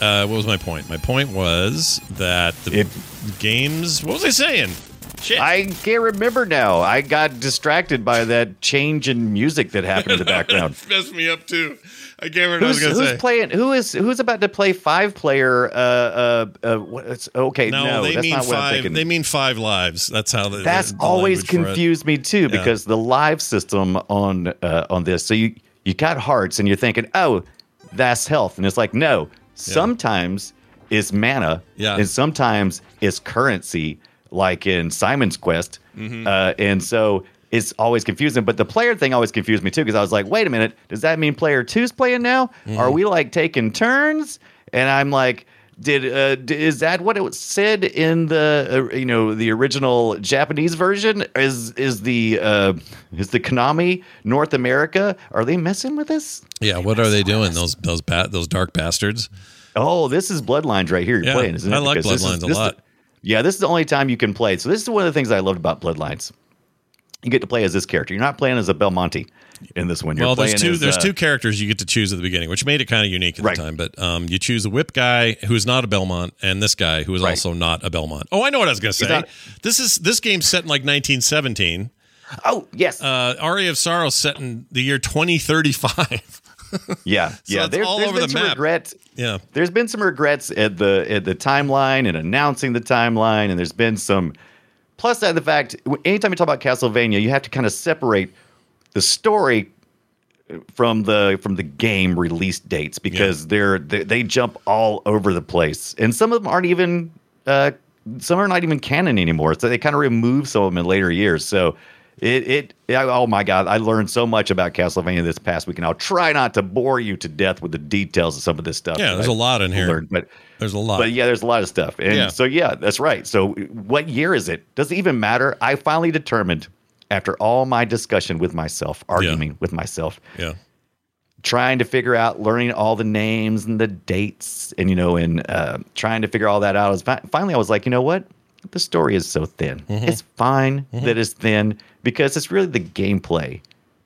B: uh, what was my point? My point was that the
C: It-
B: games. What was I saying? Shit.
C: I can't remember now. I got distracted by that change in music that happened in the [laughs] background.
B: messed me up too. I can't remember what
C: who's
B: I was going to
C: who's playing? Who is who's about to play five player? Uh, uh, uh, what, it's, okay,
B: no,
C: no,
B: they
C: that's
B: mean
C: not what I'm
B: five. They mean five lives. That's how the,
C: That's
B: the-
C: always
B: language for it.
C: confused me too because the live system on uh, on this. So you you got hearts and you're thinking, oh, that's health, and it's like no. Sometimes it's mana,
B: Yeah.
C: and sometimes it's currency, like in Simon's Quest,
B: Mm-hmm.
C: uh, and so. It's always confusing, but the player thing always confused me too because I was like, "Wait a minute, does that mean player two's playing now?
B: Mm-hmm.
C: Are we like taking turns?" And I'm like, "Did uh, is that what it was said in the uh, you know the original Japanese version? Is is the uh, is the Konami North America? Are they messing with us?
B: Yeah, what are they doing? Those those bat those dark bastards.
C: Oh, this is Bloodlines right here. You're
B: Yeah,
C: playing, isn't it?
B: I like
C: Because this is-
B: Bloodlines a lot.
C: Yeah, this is the only time you can play. So this is one of the things I loved about Bloodlines. You get to play as this character. You're not playing as a Belmonte in this one. You're
B: well, there's two.
C: as,
B: there's
C: uh,
B: two characters you get to choose at the beginning, which made it kind of unique at
C: Right.
B: the time. But um, you choose a whip guy who's not a Belmont, and this guy who is
C: Right.
B: also not a Belmont. Oh, I know what I was going to say.
C: not-
B: this is this game's set in like 1917.
C: Oh yes,
B: Uh, Aria of Sorrow set in the year 2035. [laughs]
C: yeah, yeah. There,
B: all
C: there's
B: over
C: been
B: the
C: some
B: map.
C: regret.
B: yeah,
C: There's been some regrets at the at the timeline and announcing the timeline, and there's been some. Plus, that the fact, anytime you talk about Castlevania, you have to kind of separate the story from the from the game release dates because they're they, they jump all over the place, and some of them aren't even uh, some are not even canon anymore. So they kind of remove some of them in later years. So it it yeah, oh my god, I learned so much about Castlevania this past week, and I'll try not to bore you to death with the details of some of this stuff.
B: yeah. There's a
C: I
B: lot in here.
C: learned, but
B: There's a lot.
C: but yeah, there's a lot of stuff. And
B: Yeah.
C: so yeah, that's right. So what year is it? Does it even matter? I finally determined after all my discussion with myself, arguing with myself,
B: yeah,
C: trying to figure out, learning all the names and the dates, and you know, and uh, trying to figure all that out. I was fi- finally, I was like, you know what? The story is so thin.
B: Mm-hmm.
C: It's fine that it's thin because it's really the gameplay,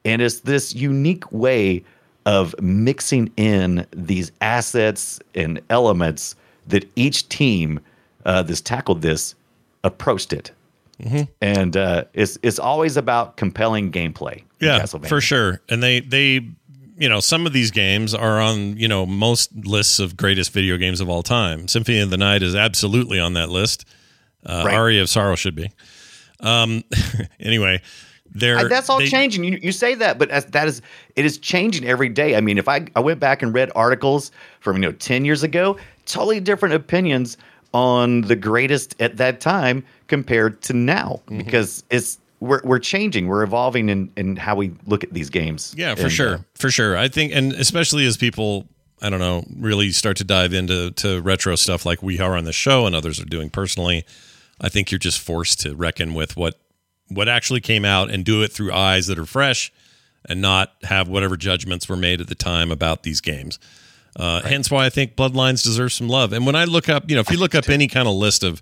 C: and it's this unique way of mixing in these assets and elements that each team uh, that's tackled this approached it.
B: Mm-hmm.
C: And uh, it's it's always about compelling gameplay.
B: yeah,
C: Castlevania.
B: for sure. And they they you know some of these games are on you know most lists of greatest video games of all time. Symphony of the Night is absolutely on that list. Uh,
C: Right.
B: Aria of Sorrow should be. Um, [laughs] anyway, there
C: that's all
B: they-
C: changing. You, you say that, but as, that is it is changing every day. I mean, if I, I went back and read articles from you know ten years ago, totally different opinions on the greatest at that time compared to now
B: Mm-hmm.
C: because it's we're we're changing, we're evolving in in how we look at these games.
B: Yeah, for
C: And,
B: sure,
C: uh,
B: for sure. I think, and especially as people, I don't know, really start to dive into to retro stuff like we are on the show and others are doing personally. I think you're just forced to reckon with what what actually came out and do it through eyes that are fresh, and not have whatever judgments were made at the time about these games. Uh, Hence why I think Bloodlines deserves some love. And when I look up, you know, if you look up any kind of list of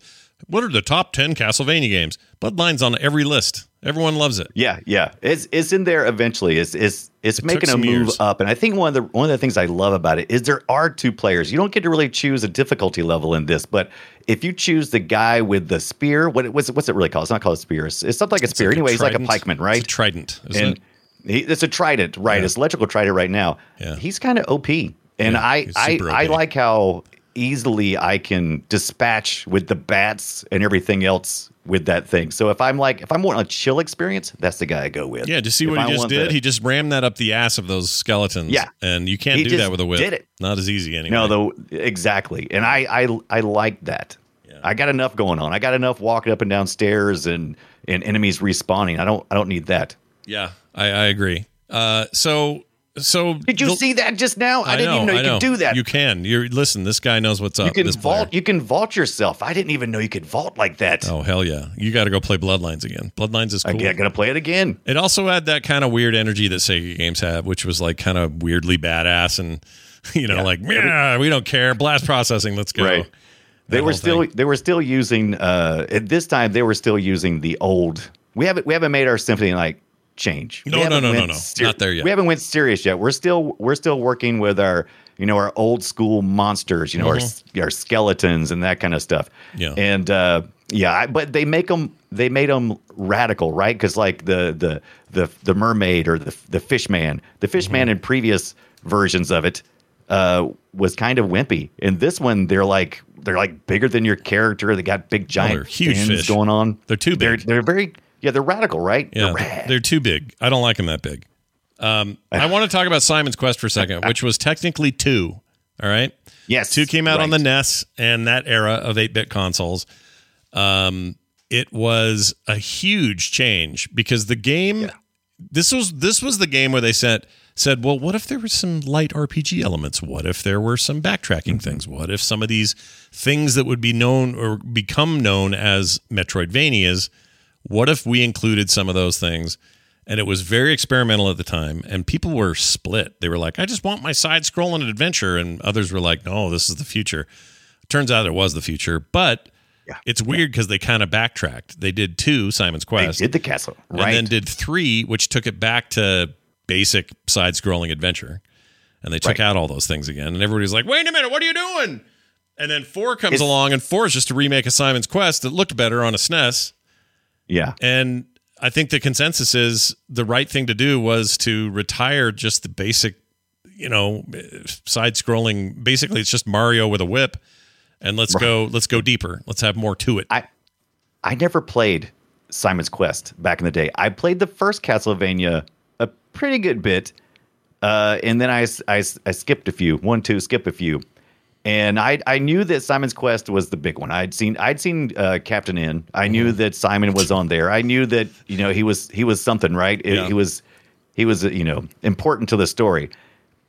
B: what are the top ten Castlevania games, Bloodlines on every list. Everyone loves it.
C: Yeah, yeah. It's it's in there eventually. It's it's it's
B: took
C: making a move
B: years.
C: up. And I think one of the one of the things I love about it is there are two players. You don't get to really choose a difficulty level in this, but if you choose the guy with the spear, what what's it, what's it really called? It's not called a spear. It's, it's something like a spear.
B: like a
C: anyway, he's like a pikeman, right?
B: It's a trident,
C: and
B: it?
C: he, it's a trident, right? It's electrical trident right now.
B: Yeah.
C: He's kind of OP, and
B: Yeah,
C: I I I like how easily I can dispatch with the bats and everything else with that thing. So if I'm like if I'm wanting a chill experience, that's the guy I go with.
B: Yeah, just see
C: If
B: what
C: I
B: he just did.
C: the-
B: he just rammed that up the ass of those skeletons.
C: Yeah.
B: and you can't do that with a whip.
C: did it.
B: Not as easy anyway.
C: No, though exactly, and I I I like that.
B: Yeah.
C: I got enough going on. I got enough walking up and down stairs and and enemies respawning. I don't I don't need that.
B: Yeah, I, I agree. Uh, so so
C: Did you
B: the-
C: see that just now? I, didn't even know you
B: I
C: could do that.
B: You can. You're listen. This guy knows what's up.
C: You can vault.
B: player.
C: You can vault yourself. I didn't even know you could vault like that.
B: Oh hell yeah! You got to go play Bloodlines again. Bloodlines is
C: I'm gonna play it again.
B: It also had that kind of weird energy that Sega games have, which was like kind of weirdly badass and [laughs] you know
C: Yeah.
B: like yeah, we don't care. Blast processing. Let's go.
C: Right. They were still
B: thing.
C: they were still using uh at this time they were still using the old. We haven't we haven't made our symphony like change.
B: No, no, no, no, no. Not there yet.
C: We haven't went serious yet. We're still we're still working with our you know our old school monsters. You know our our skeletons and that kind of stuff.
B: Mm-hmm. Yeah.
C: And uh, yeah, I, but they make them they made them radical, right? Because like the the the the mermaid or the the fish man, the fish
B: Mm-hmm.
C: man in previous versions of it uh, was kind of wimpy. In this one, they're like they're like bigger than your character. They got big giant
B: they're huge
C: fins
B: fish.
C: going on.
B: They're too
C: They're
B: big.
C: they're very yeah they're radical, right?
B: Yeah,
C: They're
B: they're, too big. I don't like them that big. Um, I [laughs] want to talk about Simon's Quest for a second, which was technically two. All right,
C: yes,
B: two came out on the. NES and that era of eight bit consoles. Um, it was a huge change because the game. This was this was the game where they said said, well, what if there were some light RPG elements? What if there were some backtracking things? What if some of these things that would be known or become known as Metroidvanias? What if we included some of those things? And it was very experimental at the time, and people were split. They were like, "I just want my side-scrolling adventure," and others were like, "No, this is the future." Turns out it was the future, but
C: Yeah.
B: it's weird because they kind of backtracked. They did two Simon's
C: They did the castle, right?
B: and then did three, which took it back to basic side-scrolling adventure, and they took
C: Right.
B: out all those things again. And everybody's like, "Wait a minute, what are you doing?" And then four comes
C: It's-
B: along, and four is just a remake of Simon's Quest that looked better on a SNES.
C: Yeah,
B: And I think the consensus is the right thing to do was to retire just the basic, you know, side scrolling. Basically, it's just Mario with a whip, and let's go. Let's go deeper. Let's have more to it.
C: I I never played Simon's Quest back in the day. I played the first Castlevania a pretty good bit, uh, and then I I skipped a few, one, two, skip a few, and I I knew that Simon's Quest was the big one. I'd seen I'd seen uh, Captain N. I knew
B: Mm-hmm.
C: that Simon was on there. I knew that you know he was he was something right. It-
B: Yeah.
C: He was he was you know important to the story.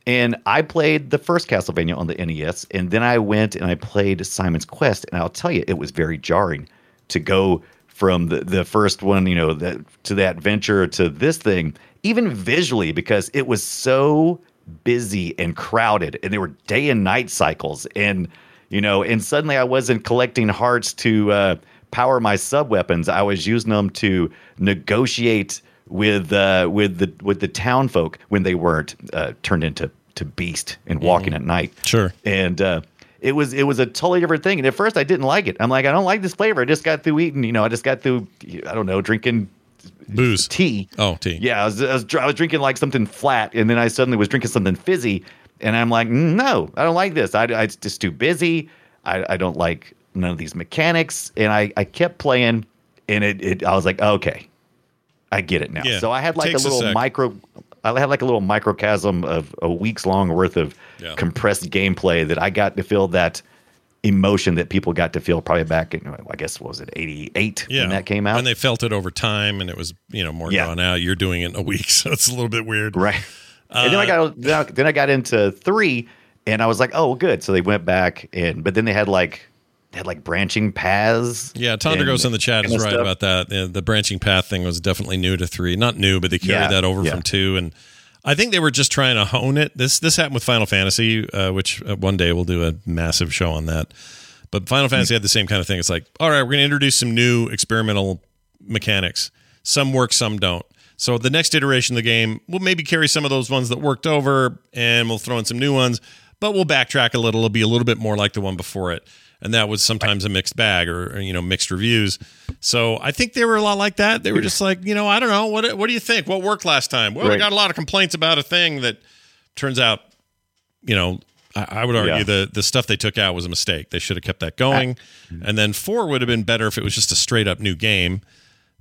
C: And I played the first Castlevania on the NES, and then I went and I played Simon's Quest, and I'll tell you, it was very jarring to go from the, the first one, you know, that to that venture to this thing, even visually, because it was so busy and crowded, and there were day and night cycles, and you know, and suddenly I wasn't collecting hearts to uh, power my sub weapons. I was using them to negotiate with uh, with the with the town folk when they weren't uh, turned into to beast and walking at night.
B: Sure.
C: And uh, it was it was a totally different thing. And at first, I didn't like it. I'm like, I don't like this flavor. I just got through eating. You know, I just got through. I don't know, drinking
B: Booze.
C: tea.
B: Oh, tea.
C: Yeah, I was, I was I was drinking like something flat, and then I suddenly was drinking something fizzy, and I'm like, "Mm, no, I don't like this. I, I it's just too busy. I, I don't like none of these mechanics, and I, I kept playing, and it, it I was like, okay, I get it now.
B: Yeah,
C: So I had like a
B: takes a
C: little micro. I had like a little microcosm of a week's long worth of
B: Yeah.
C: compressed gameplay that I got to feel that emotion that people got to feel probably back in I guess was it 88
B: Yeah.
C: when that came out
B: and they felt it over time, and it was you know more
C: Yeah.
B: drawn out. You're doing it in a week, [laughs] so it's a little bit weird.
C: Right. and then I
B: Uh,
C: got then I- got into three, and I was like, oh, good. So they went back and but then they had like they had like branching paths.
B: Yeah, Tondergos
C: and-
B: in the chat is right
C: stuff.
B: about that. The, the branching path thing was definitely new to three. Not new, but they carried
C: Yeah,
B: that over
C: yeah.
B: from two. And I think they were just trying to hone it. This this happened with Final Fantasy, uh, which uh, one day we'll do a massive show on that. But Final Fantasy had the same kind of thing. It's like, all right, we're going to introduce some new experimental mechanics. Some work, some don't. So the next iteration of the game, we'll maybe carry some of those ones that worked over, and we'll throw in some new ones. But we'll backtrack a little. It'll be a little bit more like the one before it, and that was sometimes a mixed bag or, or, you know mixed reviews. So I think they were a lot like that. They were just like, you know, I don't know what what do you think? What worked last time? Well, we got a lot of complaints about a thing that turns out, you know, I, I would argue
C: Yeah.
B: the the stuff they took out was a mistake. They should have kept that going, and then four would have been better if it was just a straight up new game.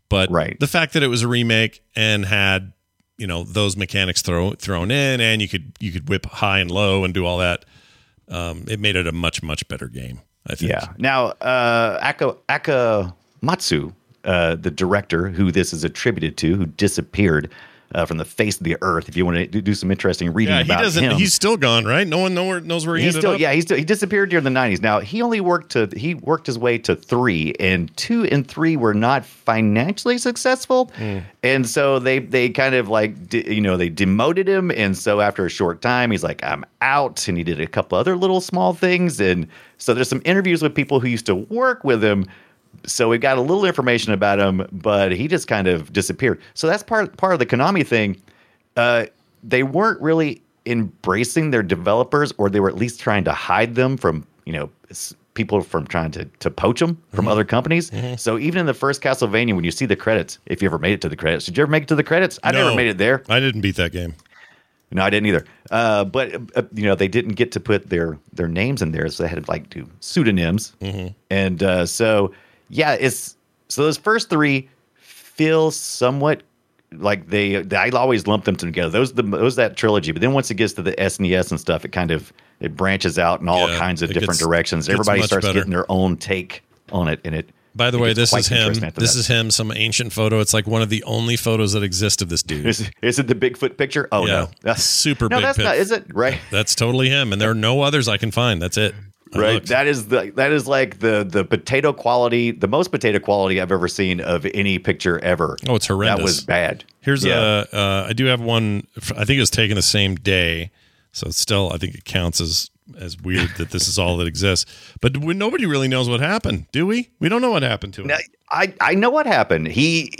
B: But
C: Right.
B: the fact that it was a remake and had you know those mechanics throw, thrown in, and you could you could whip high and low and do all that, um, it made it a much much better game. I think.
C: Yeah. Now, uh, Aka Akamatsu, uh, the director who this is attributed to, who disappeared uh, from the face of the earth. If you want to do some interesting reading
B: Yeah, he
C: about
B: doesn't.
C: him,
B: He's still gone, right? No one nowhere knows where he
C: he's still
B: up.
C: yeah he's still, he disappeared during the 90s now he only worked to he worked his way to three and two and three were not financially successful
B: Hmm.
C: and so they they kind of like de- you know they demoted him and so after a short time he's like i'm out and he did a couple other little small things and so there's some interviews with people who used to work with him so we got a little information about him but he just kind of disappeared so that's part part of the konami thing uh, they weren't really embracing their developers, or they were at least trying to hide them from you know people from trying to to poach them from
B: Mm-hmm.
C: other companies. So even in the first Castlevania, when you see the credits, if you ever made it to the credits, did you ever make it to the credits? I
B: No.
C: never made it there.
B: I didn't beat that game.
C: No, I didn't either. Uh, but uh, you know, they didn't get to put their their names in there, so they had to like do pseudonyms. And uh, so, yeah, it's so those first three feel somewhat like they. I always lump them together. Those the those that trilogy. But then once it gets to the SNES and stuff, it kind of it branches out in all
B: Yeah,
C: kinds of different
B: gets-
C: directions. Everybody starts
B: better.
C: getting their own take on it, and it.
B: By the
C: it
B: way, this is him. This
C: that.
B: is him. Some ancient photo. It's like one of the only photos that exist of this dude.
C: Is, is it the Bigfoot picture? Oh
B: yeah,
C: no, that's [laughs]
B: super
C: no,
B: big.
C: that's
B: pic.
C: not. Is it right?
B: That's totally him, and there are no others I can find. That's it.
C: Right that is the that is like the the potato quality the most potato quality i've ever seen of any picture ever
B: Oh, it's horrendous.
C: that was bad
B: Here's
C: yeah.
B: a. Uh, I do have one. I think it was taken the same day, so it's still. I think it counts as as weird that this is all that exists. But we, nobody really knows what happened, do we? We don't know what happened to him.
C: Now, I I know what happened. He,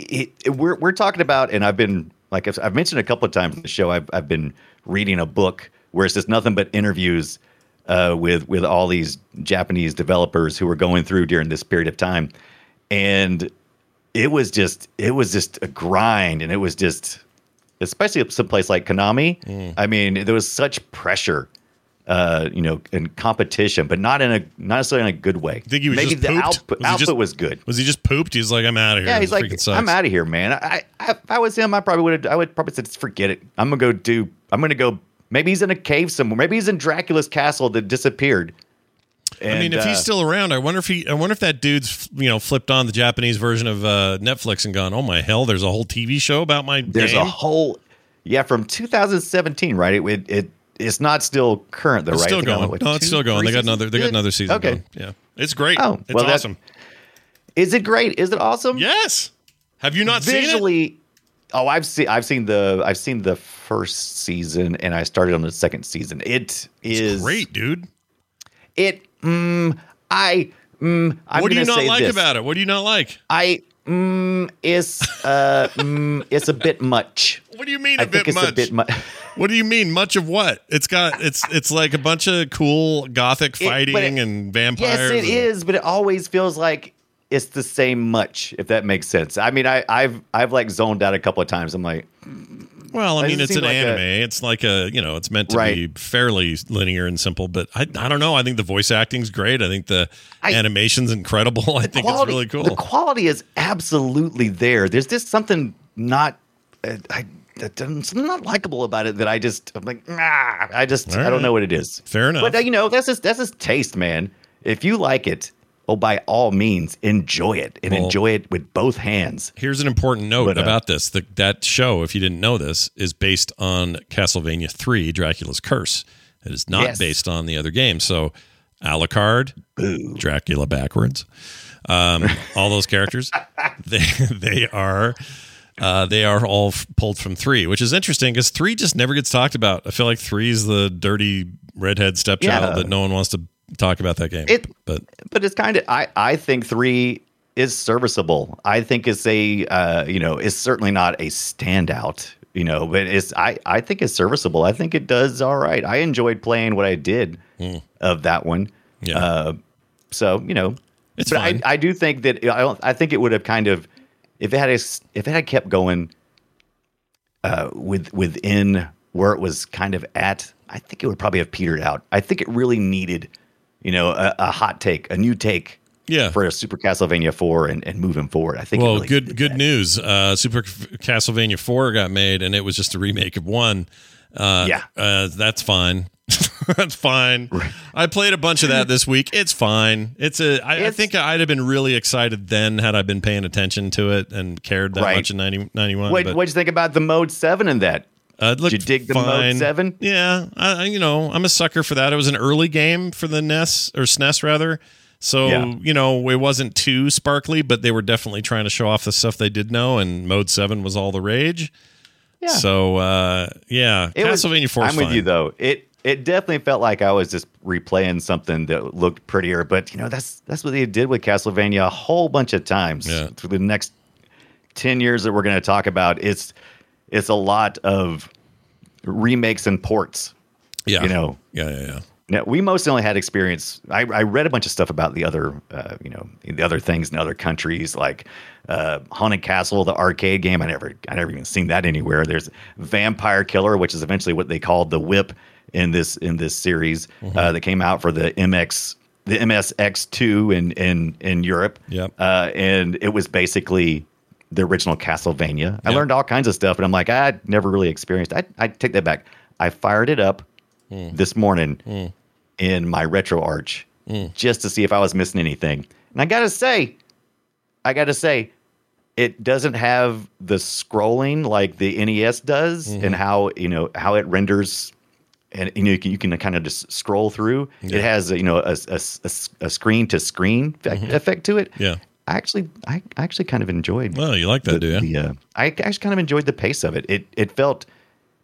C: he we're we're talking about, and I've been like I've, I've mentioned a couple of times in the show. I've I've been reading a book where it's just nothing but interviews uh, with with all these Japanese developers who were going through during this period of time, and it was just it was just a grind, and it was just especially some place like Konami.
B: Mm.
C: I mean, there was such pressure. Uh, you know, in competition, but not in a not necessarily in a good way.
B: Think he was
C: Maybe
B: just
C: the
B: pooped?
C: output
B: Was
C: output
B: just-
C: was good.
B: Was he just pooped? He's like, I'm out of here.
C: Yeah, he's
B: This
C: like. I'm out of here, man. I, I, if I was him, I probably would have. I would probably said, forget it. I'm gonna go do. I'm gonna go. Maybe he's in a cave somewhere. Maybe he's in Dracula's castle that disappeared.
B: I mean, if
C: uh,
B: he's still around, I wonder if he. I wonder if that dude's you know flipped on the Japanese version of uh, Netflix and gone, oh my hell, there's a whole TV show about my.
C: there's
B: game?
C: a whole, yeah, from 2017, right? It it, it it's not still current though,
B: It's
C: right?
B: still
C: I think I'm,
B: going. no, it's
C: two,
B: still going. They got another. They got another season.
C: Okay.
B: going. Yeah, it's great.
C: Oh,
B: it's
C: well,
B: awesome.
C: Is it great? Is it awesome?
B: Yes. Have you not seen it?
C: Oh, I've seen I've seen the I've seen the first season and I started on the second season. It is
B: It's great, dude.
C: It mm, I mm, I'm
B: what do you not like
C: this.
B: about it? What do you not like?
C: I mm, it's uh mm, it's a bit much.
B: What do you mean a
C: I
B: bit
C: it's
B: much?
C: a bit much. [laughs]
B: What do you mean much of what? It's got it's it's like a bunch of cool gothic
C: It-
B: fighting
C: it-
B: and vampires.
C: yes, it
B: and-
C: is, but it always feels like it's the same much. If that makes sense. I mean, I, I've I've like zoned out a couple of times. I'm like,
B: Well, I mean, it's an
C: like a-
B: anime. it's like a you know, it's meant to
C: Right.
B: be fairly linear and simple. But I I don't know. I think the voice acting's great. I think the
C: I-
B: animation's incredible. [laughs] I think
C: quality,
B: it's really cool.
C: The quality is absolutely there. There's just something not. Uh, I, something not likable about it that I just I'm like nah. I just
B: All
C: I don't know what it is.
B: Fair enough.
C: But uh, you know that's just that's just taste, man. If you like it, oh by all means enjoy it and
B: Well-
C: enjoy it with both hands.
B: Here's an important note
C: But, uh,
B: about this: the, that show, if you didn't know this, is based on Castlevania Three: Dracula's Curse. It is not
C: Yes.
B: based on the other game. So, Alucard, Dracula backwards, um, [laughs] all those characters, they they are. Uh, they are all f- pulled from three, which is interesting because three just never gets talked about. I feel like three is the dirty redhead stepchild
C: Yeah.
B: that no one wants to talk about that game.
C: It-
B: but
C: But it's kind of I I think three is serviceable. I think it's a uh, you know it's certainly not a standout. You know, but it's I I think it's serviceable. I think it does all right. I enjoyed playing what I did of that one.
B: Yeah.
C: Uh, so you know,
B: It's
C: but
B: fine.
C: I I do think that I don't I think it would have kind of if it had a, if it had kept going uh, with within where it was kind of at, I think it would probably have petered out. I think it really needed, you know, a, a hot take, a new take
B: yeah,
C: for a Super Castlevania four and, and moving forward. I think.
B: Well,
C: really
B: good good
C: that.
B: news. Uh, Super Castlevania Four got made, and it was just a remake of one. Uh,
C: Yeah.
B: uh, that's fine. [laughs] that's fine. I played a bunch of that this week. It's fine. It's a. I, I
C: It's-
B: think I'd have been really excited then had I been paying attention to it and cared that
C: Right.
B: much in 90, 91.
C: What
B: but,
C: what'd you think about the mode seven in that?
B: Uh, looked
C: you dig the Mode 7?
B: Yeah, I, you know, I'm a sucker for that. It was an early game for the NES or SNES rather. So,
C: Yeah.
B: you know, it wasn't too sparkly, but they were definitely trying to show off the stuff they did know, and Mode 7 was all the rage.
C: Yeah.
B: So, uh, yeah,
C: It was-
B: Castlevania
C: I'm with you though. It it definitely felt like I was just replaying something that looked prettier. But you know, that's that's what they did with Castlevania a whole bunch of times
B: Yeah.
C: through the next ten years that we're going to talk about. It's it's a lot of remakes and ports.
B: Yeah.
C: You know,
B: Yeah, yeah, yeah.
C: Now, we mostly only had experience. I, I read a bunch of stuff about the other, uh, you know, the other things in other countries, like uh, Haunted Castle, the arcade game. I never, I never even seen that anywhere. There's Vampire Killer, which is eventually what they called the Whip in this in this series uh, that came out for the MX, the MSX2 in in in Europe.
B: Yep.
C: Uh, and it was basically the original Castlevania. I learned all kinds of stuff, and I'm like, I never really experienced. I I take that back. I fired it up
B: Hmm.
C: this morning in my RetroArch
B: Hmm.
C: just to see if I was missing anything. And I gotta say, I gotta say, it doesn't have the scrolling like the NES does,
B: Mm-hmm.
C: and how you know how it renders. And you know you can, you can kind of just scroll through. It has you know a, a, a screen to screen effect to it.
B: Mm-hmm. Yeah.
C: I actually I actually kind of enjoyed
B: Well, you like that, do you?
C: the, uh, I actually kind of enjoyed the pace of it. It it felt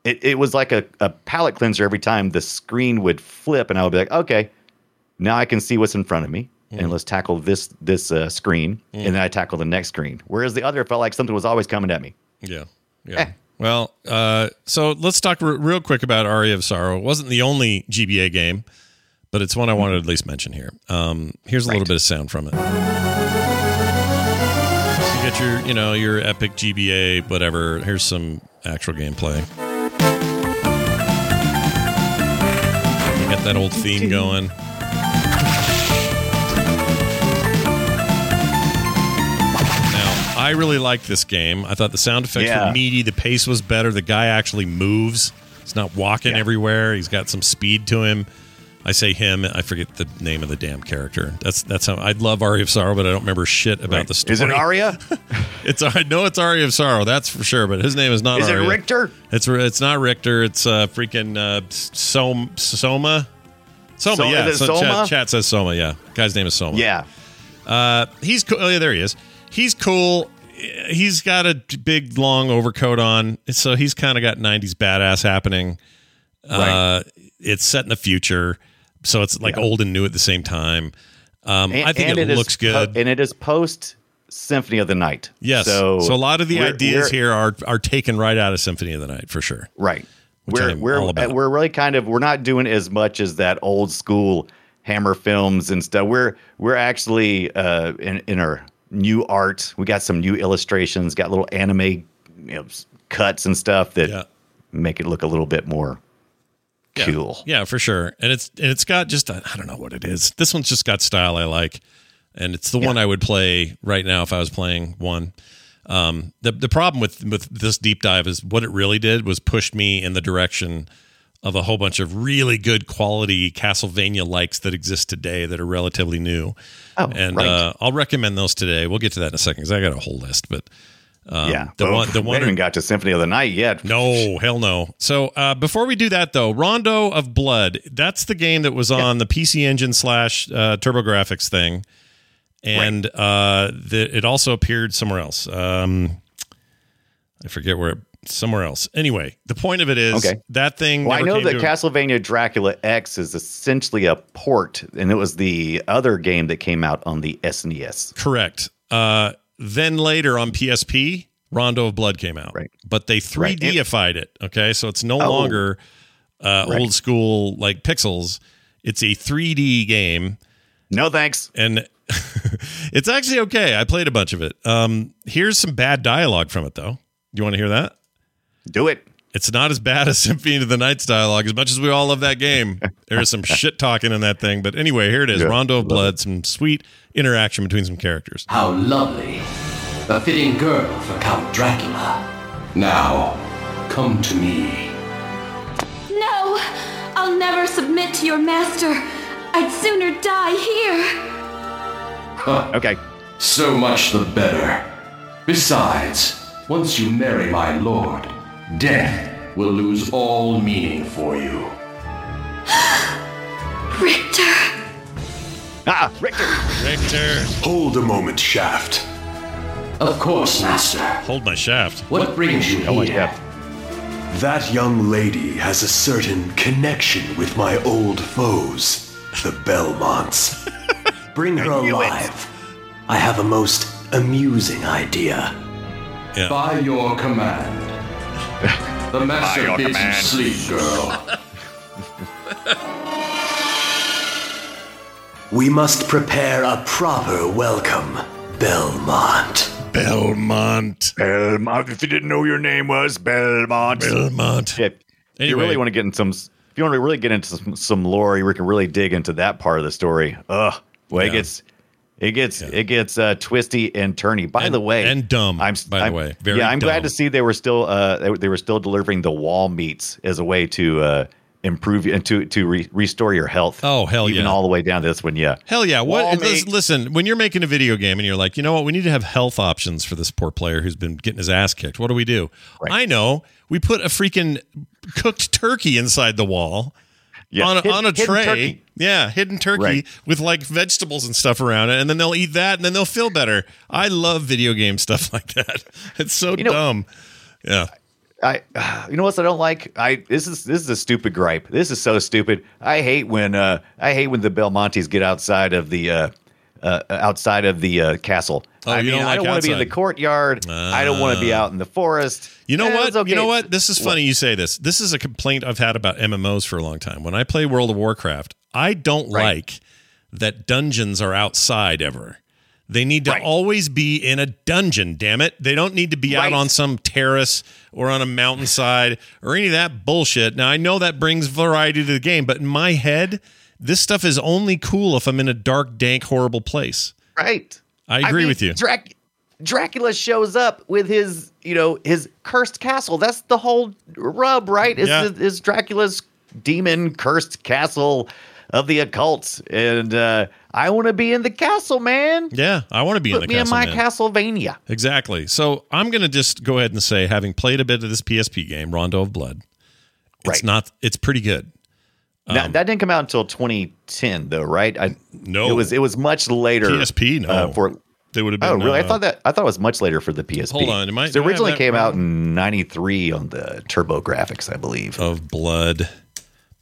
C: it, it was like a, a palate cleanser every time the screen would flip, and I would be like, okay, now I can see what's in front of me.
B: Mm.
C: And let's tackle this this uh, screen, and then I tackle the next screen. Whereas the other felt like something was always coming at me.
B: Yeah. Yeah.
C: Eh.
B: Well, uh, so let's talk r- real quick about Aria of Sorrow. It wasn't the only GBA game, but it's one I wanted to at least mention here. Um, here's a little bit of sound from it. Get your, you know, your epic GBA, whatever. Here's some actual gameplay. You get that old theme going. Now, I really liked this game. I thought the sound effects
C: Yeah.
B: were meaty. The pace was better. The guy actually moves. He's not walking
C: Yeah.
B: everywhere. He's got some speed to him. I say him. I forget the name of the damn character. That's that's how I love Aria of Sorrow, but I don't remember shit about the story.
C: Is it Arya? [laughs]
B: It's I know it's Aria of Sorrow. That's for sure. But his name is not.
C: Is it Richter?
B: It's it's not Richter. It's uh, freaking uh, Som Soma. Soma,
C: So-
B: yeah.
C: is it
B: So
C: Soma?
B: Chat, chat says Soma. Yeah, guy's name is Soma.
C: Yeah.
B: Uh, he's cool. Oh, yeah, there he is. He's cool. He's got a big long overcoat on, so he's kind of got '90s badass happening. Uh,
C: Right.
B: it's set in the future, so it's like
C: Yeah.
B: old and new at the same time. Um, I think it looks
C: po-
B: good.
C: and it is post Symphony of the Night.
B: yes.
C: So,
B: So, a lot of the
C: we're-
B: ideas
C: we're-
B: here are are taken right out of Symphony of the Night for sure.
C: Right. We're
B: I'm
C: we're
B: all about.
C: we're really kind of we're not doing as much as that old school Hammer films and stuff. We're we're actually uh, in in our new art. We got some new illustrations. Got little anime you know, cuts and stuff that
B: Yeah.
C: make it look a little bit more
B: Yeah.
C: cool.
B: Yeah, for sure. And it's and it's got just I I don't know what it is. This one's just got style I like, and it's the one I would play right now if I was playing one. Um, the the problem with with this deep dive is what it really did was pushed me in the direction of a whole bunch of really good quality Castlevania likes that exist today that are relatively new.
C: Oh,
B: and
C: right.
B: uh, I'll recommend those today. We'll get to that in a second because I got a whole list. But um,
C: yeah.
B: the one the
C: we
B: one
C: haven't even got to Symphony of the Night yet.
B: no, hell no. So uh, before we do that, though, Rondo of Blood, that's the game that was on the PC Engine slash uh, TurboGrafx thing. And uh, the, it also appeared somewhere else. Um, I forget where, somewhere else. Anyway, the point of it is
C: Okay.
B: that thing.
C: Well, I know that Castlevania Dracula X is essentially a port, and it was the other game that came out on the SNES.
B: Correct. Uh, then later on PSP, Rondo of Blood came out.
C: Right.
B: But they 3Dified it. Okay. So it's no
C: Oh.
B: longer uh,
C: Right.
B: old school like pixels. It's a 3D game.
C: No thanks.
B: and [laughs] it's actually okay. I played a bunch of it. Um, here's some bad dialogue from it, though. Do you want to hear that?
C: Do it.
B: It's not as bad [laughs] as Symphony of the Night's dialogue, as much as we all love that game. There is some [laughs] shit talking in that thing. But anyway, here it is
C: Yeah,
B: Rondo of
C: love
B: Blood, some sweet interaction between some characters.
E: How lovely. A fitting girl for Count Dracula. Now, come to me.
F: No! I'll never submit to your master. I'd sooner die here.
C: Okay.
E: So much the better. Besides, once you marry my lord, death will lose all meaning for you. [gasps]
F: Richter!
C: Ah, Richter.
B: Richter,
G: Hold a moment, Shaft.
E: Of course, master.
B: hold my shaft.
E: What brings you
C: Oh,
E: here?
C: yeah.
G: That young lady has a certain connection with my old foes, the Belmonts. [laughs] Bring her
C: knew it.
G: alive. I have a most amusing idea.
B: Yeah.
E: By your command. The master bids you sleep, girl.
G: We must prepare a proper welcome, Belmont.
B: Belmont.
C: Belmont. If you didn't know your name was Belmont.
B: Belmont.
C: Yeah, if you
B: Anyway.
C: really want to get into some, if you want to really get into some, some lore, you can really dig into that part of the story. Ugh, well,
B: Yeah.
C: It gets, it gets, it gets uh, twisty and turny. By
B: And-
C: the way,
B: and dumb,
C: I'm,
B: by the
C: I'm-
B: way. Very
C: yeah, I'm
B: dumb.
C: glad to see they were still, uh, they, they were still delivering the wall meats as a way to uh, improve and to to re- restore your health.
B: Oh, hell
C: even
B: yeah.
C: all the way down to this one. Yeah,
B: Hell yeah!
C: Wall
B: What?
C: Meat.
B: listen, when you're making a video game and you're like, you know what, we need to have health options for this poor player who's been getting his ass kicked. What do we do?
C: Right.
B: I know. We put a freaking cooked turkey inside the wall
C: yeah.
B: on a,
C: Hid-
B: on a tray.
C: turkey.
B: Yeah, hidden turkey
C: Right.
B: with like vegetables and stuff around it, and then they'll eat that, and then they'll feel better. I love video game stuff [laughs] like that. It's so
C: know-
B: dumb. Yeah,
C: I, [sighs] you know what I don't like? I this is this is a stupid gripe. This is so stupid. I hate when uh I hate when the Belmontes get outside of the uh, uh outside of the uh, castle.
B: Oh,
C: I mean,
B: don't
C: I don't want to be in the courtyard. I don't want to be out in the forest.
B: You know
C: Eh,
B: what?
C: okay.
B: You know what? This is funny you say this. This is a complaint I've had about MMOs for a long time. When I play World of Warcraft, I don't
C: Right.
B: like that dungeons are outside ever. They need to
C: Right.
B: always be in a dungeon, damn it. They don't need to be out on some terrace or on a mountainside or any of that bullshit. Now, I know that brings variety to the game, but in my head, this stuff is only cool if I'm in a dark, dank, horrible place.
C: Right.
B: I agree
C: mean,
B: with you.
C: Drac- Dracula shows up with his, you know, his cursed castle. That's the whole rub, right? Is,
B: Yeah.
C: is Dracula's demon cursed castle of the occult, and uh, I want to be in the castle, man.
B: Yeah, I want to be
C: Put
B: in the
C: me
B: castle.
C: in my
B: man.
C: Castlevania.
B: Exactly. So I'm going to just go ahead and say, having played a bit of this PSP game, Rondo of Blood, it's
C: Right.
B: not. It's pretty good.
C: Now, that didn't come out until 2010, though, right? I,
B: Um, No.
C: it was it was much later.
B: PSP, no.
C: uh, for
B: They would have been.
C: oh, really? I
B: uh,
C: thought that I thought it was much later for the PSP.
B: Hold on, am I-
C: So
B: do I
C: it originally
B: that
C: came out in '93 on the TurboGrafx, I believe.
B: of Blood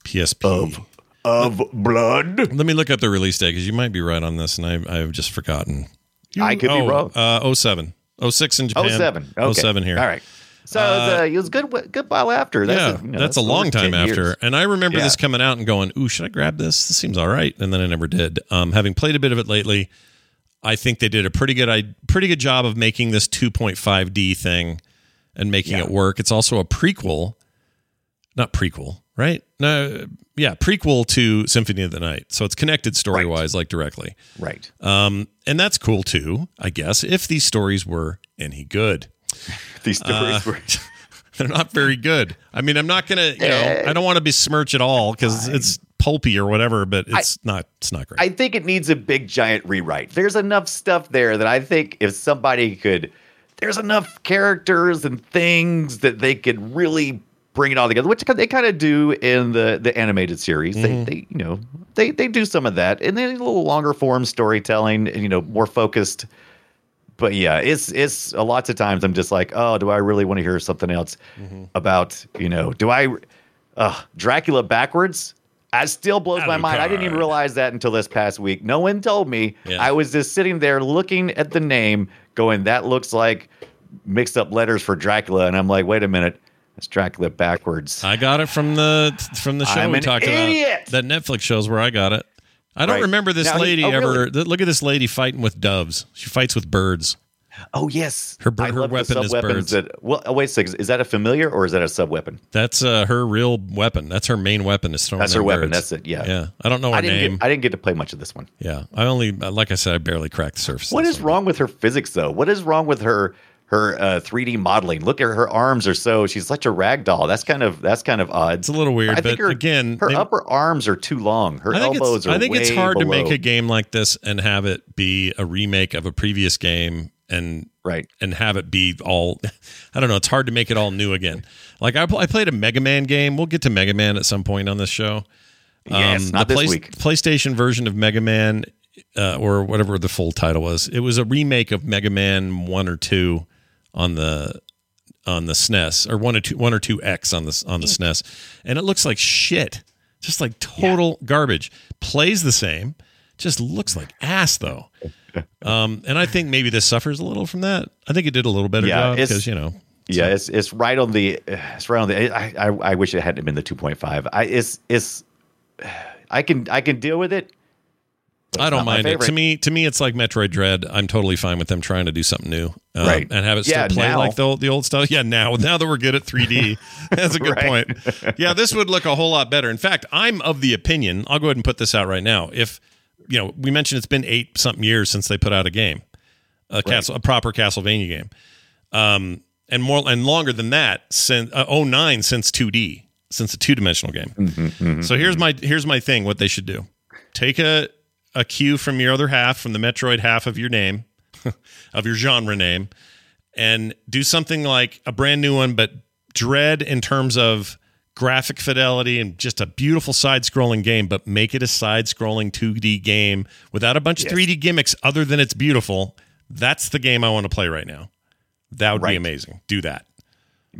B: PSP.
C: Of of blood.
B: Let me look up the release date because you might be right on this, and I, I've just forgotten. You-
C: I could be
B: oh,
C: wrong.
B: Uh, 07. 06 in Japan.
C: 07. Okay.
B: 07 here.
C: All right. So it was, uh, it was good. Good while after. That's
B: yeah,
C: a, you know,
B: that's a long time after.
C: years.
B: And I remember
C: Yeah.
B: this coming out and going, "Ooh, should I grab this? This seems all right." And then I never did. Um, having played a bit of it lately, I think they did a pretty good, I pretty good job of making this 2.5D thing and making
C: Yeah.
B: it work. It's also a prequel, not prequel, right? No, yeah, prequel to Symphony of the Night. So it's connected story wise, like directly.
C: Right.
B: Um, and that's cool too, I guess, if these stories were any good.
C: These stories were. [laughs]
B: They're not very good. I mean, I'm not gonna, you know, I don't want to besmirch at all because it's pulpy or whatever, but it's not, it's not great.
C: I think it needs a big giant rewrite. There's enough stuff there that I think if somebody could, there's enough characters and things that they could really bring it all together, which they kind of do in the the animated series.
B: Mm-hmm.
C: They, they, you know, they they do some of that, and then a little longer form storytelling, you know, more focused. But yeah, it's it's a lots of times I'm just like, oh, do I really want to hear something else
B: Mm-hmm.
C: about, you know, do I, uh, Dracula backwards? That still blows my mind. I didn't even realize that until this past week. No one told me.
B: Yeah.
C: I was just sitting there looking at the name, going, that looks like mixed up letters for Dracula. And I'm like, wait a minute. That's Dracula backwards.
B: I got it from the from the show
C: I'm
B: we talked
C: idiot!
B: about. That Netflix shows where I got it. I don't
C: Right.
B: remember this
C: Now he-
B: lady
C: oh,
B: ever.
C: really?
B: Look at this lady fighting with doves. She fights with birds.
C: oh, yes.
B: Her bir- her weapon is birds.
C: That, well, oh, wait a second. Is that a familiar or is that a sub weapon?
B: That's uh, her real weapon. That's her main weapon. Is throwing
C: That's her
B: them
C: weapon.
B: birds.
C: That's it. Yeah.
B: Yeah, I don't know her
C: I didn't,
B: name.
C: get, I didn't get to play much of this one.
B: yeah, I only like I said, I barely cracked the surface.
C: What is
B: one.
C: wrong with her physics, though? What is wrong with her her uh, 3D modeling? Look at her arms are so she's such a rag doll. That's kind of that's kind of odd.
B: It's a little weird,
C: I think her,
B: again,
C: her
B: they-
C: upper arms are too long. Her
B: I think
C: elbows
B: it's,
C: are.
B: I think it's hard to make a game like this and have it be a remake of a previous game and
C: right.
B: and have it be all [laughs] I don't know, it's hard to make it all new again. Like I, I played a Mega Man game. We'll get to Mega Man at some point on this show.
C: Yes, not
B: Um, the
C: this
B: Play-
C: week.
B: PlayStation version of Mega Man uh, or whatever the full title was. It was a remake of Mega Man 1 or 2 on the on the SNES or 1 or 2 1 or 2X on the on the SNES. And it looks like shit. Just like total garbage. Plays the same. Just looks like ass though. [laughs] Um, and I think maybe this suffers a little from that. I think it did a little better
C: Yeah,
B: job because you know
C: Yeah, it's it's right on the it's right on the. I I, I wish it hadn't been the 2.5. I it's it's I can I can deal with it.
B: I don't mind it. To me, to me, it's like Metroid Dread. I'm totally fine with them trying to do something new, um,
C: Right.
B: And have it still
C: Yeah,
B: play
C: now.
B: like the old, the old stuff. Yeah, now now that we're good at 3D, [laughs] that's a good
C: Right.
B: point. Yeah, this would look a whole lot better. In fact, I'm of the opinion. I'll go ahead and put this out right now. If you know, we mentioned it's been eight something years since they put out a game, a castle, a proper Castlevania game, um, and more and longer than that since uh, 09 since 2D, since a two dimensional game.
C: Mm-hmm,
B: So here's my here's my thing. What they should do: take a a cue from your other half, from the Metroid half of your name, [laughs] of your genre name, and do something like a brand new one, but dread in terms of graphic fidelity and just a beautiful side scrolling game, but make it a side scrolling 2D game without a bunch of 3D gimmicks other than it's beautiful. That's the game I want to play right now. That would be amazing. Do that.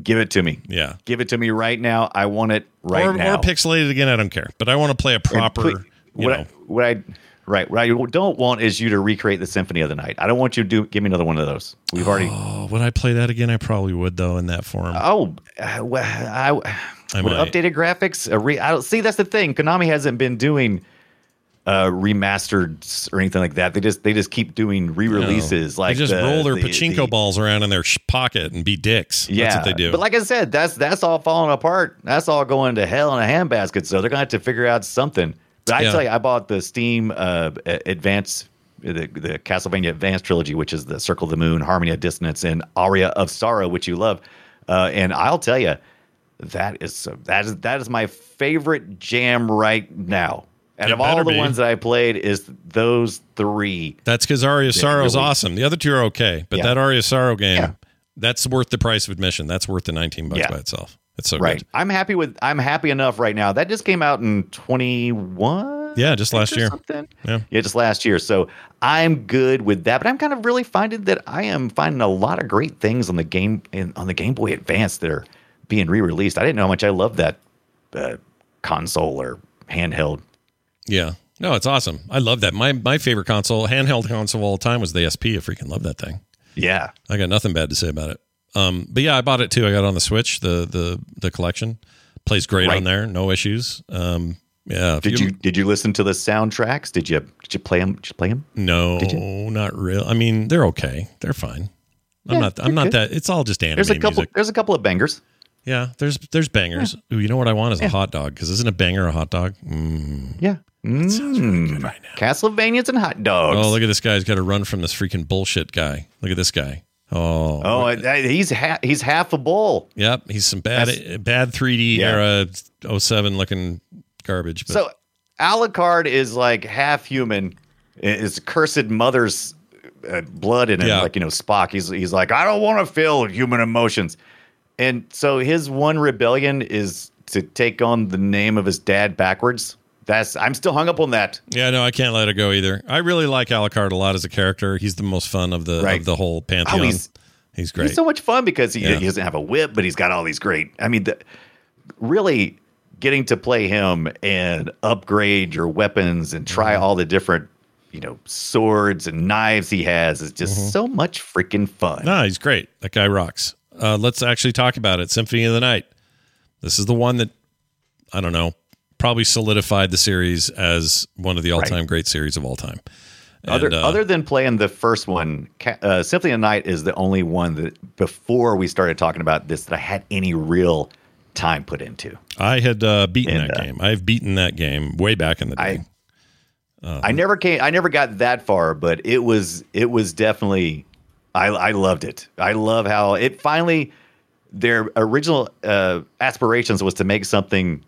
C: Give it to me.
B: Yeah.
C: Give it to me right now. I want it right
B: or,
C: now.
B: or pixelated again. I don't care, but I want to play a proper.
C: put-
B: you know,
C: I, what I right what I don't want is you to recreate the Symphony of the Night. I don't want you to do give me another one of those. We've already
B: oh, would I play that again? I probably would though in that form.
C: oh uh, well, I,
B: I might.
C: updated graphics. A re, I don't see that's the thing. Konami hasn't been doing uh remastered or anything like that. They just they just keep doing re-releases.
B: No.
C: Like
B: they just
C: the-
B: roll their
C: the-
B: pachinko
C: the-
B: balls around in their sh- pocket and be dicks.
C: Yeah,
B: That's what they do.
C: But like I said, that's that's all falling apart. That's all going to hell in a handbasket. So they're gonna have to figure out something. But I
B: Yeah.
C: tell you, I bought the Steam uh, Advance, the the Castlevania Advance trilogy, which is the Circle of the Moon, Harmony of Dissonance, and Aria of Sorrow, which you love. Uh, and I'll tell you, that is that is that is my favorite jam right now. And
B: It
C: of all the
B: be.
C: ones that I played, is those three.
B: That's because Aria of Sorrow is awesome. The other two are okay, but
C: Yeah.
B: that Aria of Sorrow game,
C: Yeah.
B: that's worth the price of admission. That's worth the 19 bucks
C: Yeah.
B: by itself. It's so
C: Right.
B: good.
C: I'm happy with. I'm happy enough right now. That just came out in 21.
B: Yeah, just last year.
C: Something.
B: Yeah.
C: Yeah, just last year. So I'm good with that. But I'm kind of really finding that I am finding a lot of great things on the game in, on the Game Boy Advance that are being re-released. I didn't know how much I loved that uh, console or handheld.
B: Yeah. No, it's awesome. I love that. My my favorite console, handheld console of all time was the SP. I freaking love that thing.
C: Yeah.
B: I got nothing bad to say about it. Um, but yeah, I bought it too. I got it on the Switch, the the the collection. Plays great
C: Right.
B: on there, no issues. Um, yeah.
C: Did you did you listen to the soundtracks? Did you did you play them? Did you play them?
B: No, not real. I mean, they're okay. They're fine. I'm
C: Yeah,
B: not. I'm not
C: good.
B: that. It's all just anime
C: There's a couple.
B: music.
C: There's a couple of bangers.
B: Yeah, there's there's bangers. Ooh, you know what I want is a hot dog because isn't a banger a hot dog? Mm.
C: Yeah. Mm.
B: right now.
C: Castlevanias and hot dogs.
B: Oh, look at this guy. He's got to run from this freaking bullshit guy. Look at this guy. Oh,
C: Oh, he's ha- he's half a bull.
B: yep. He's some bad
C: That's-
B: bad 3D
C: Yeah.
B: era 07 looking garbage. But
C: So Alucard is like half human. Is cursed mother's uh, blood in him,
B: Yeah.
C: like you know Spock. He's he's like I don't want to feel human emotions, and so his one rebellion is to take on the name of his dad backwards. That's I'm still hung up on that.
B: yeah, no, I can't let it go either. I really like Alucard a lot as a character. He's the most fun of the
C: Right.
B: of the whole pantheon.
C: Oh,
B: he's,
C: he's
B: great.
C: He's so much fun because he,
B: Yeah.
C: he doesn't have a whip, but he's got all these great. I mean, the, really getting to play him and upgrade your weapons and try
B: Mm-hmm.
C: all the different, you know, swords and knives he has is just
B: Mm-hmm.
C: so much freaking fun.
B: No, he's great. That guy rocks. Uh, let's actually talk about it. Symphony of the Night. This is the one that I don't know, probably solidified the series as one of the all-time great series of all time.
C: other
B: uh,
C: other than playing the first one, uh, Symphony of Night is the only one that before we started talking about this that I had any real time put into.
B: I had uh, beaten
C: And,
B: that
C: uh,
B: game. I've beaten that game way back in the day.
C: I I never came. I never got that far, but it was it was definitely. I I loved it. I love how it finally. Their original uh, aspirations was to make something,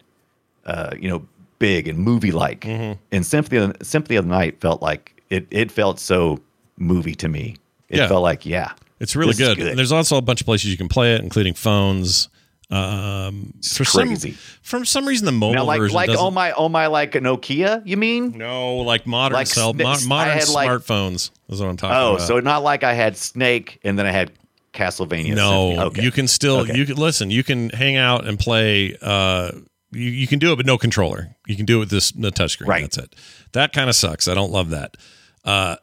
C: uh, you know, big and movie like.
B: Mm-hmm.
C: And Symphony of, Symphony of the Night felt like it. It felt so movie to me. It
B: Yeah.
C: felt like yeah,
B: it's really good.
C: good.
B: And there's also a bunch of places you can play it, including phones. Um, for
C: crazy.
B: some for some reason, the mobile
C: now like
B: version
C: like oh my oh my like Nokia. You mean?
B: no, like modern
C: Like
B: cell,
C: sn-
B: mo- modern
C: had, like-
B: smartphones is what I'm talking
C: Oh,
B: about.
C: so not like I had Snake and then I had Castlevania.
B: No,
C: Okay.
B: you can still
C: Okay.
B: you can listen. You can hang out and play. Uh, you, you can do it, but no controller. You can do it with this the touchscreen.
C: Right.
B: That's it. That kind of sucks. I don't love that. Uh,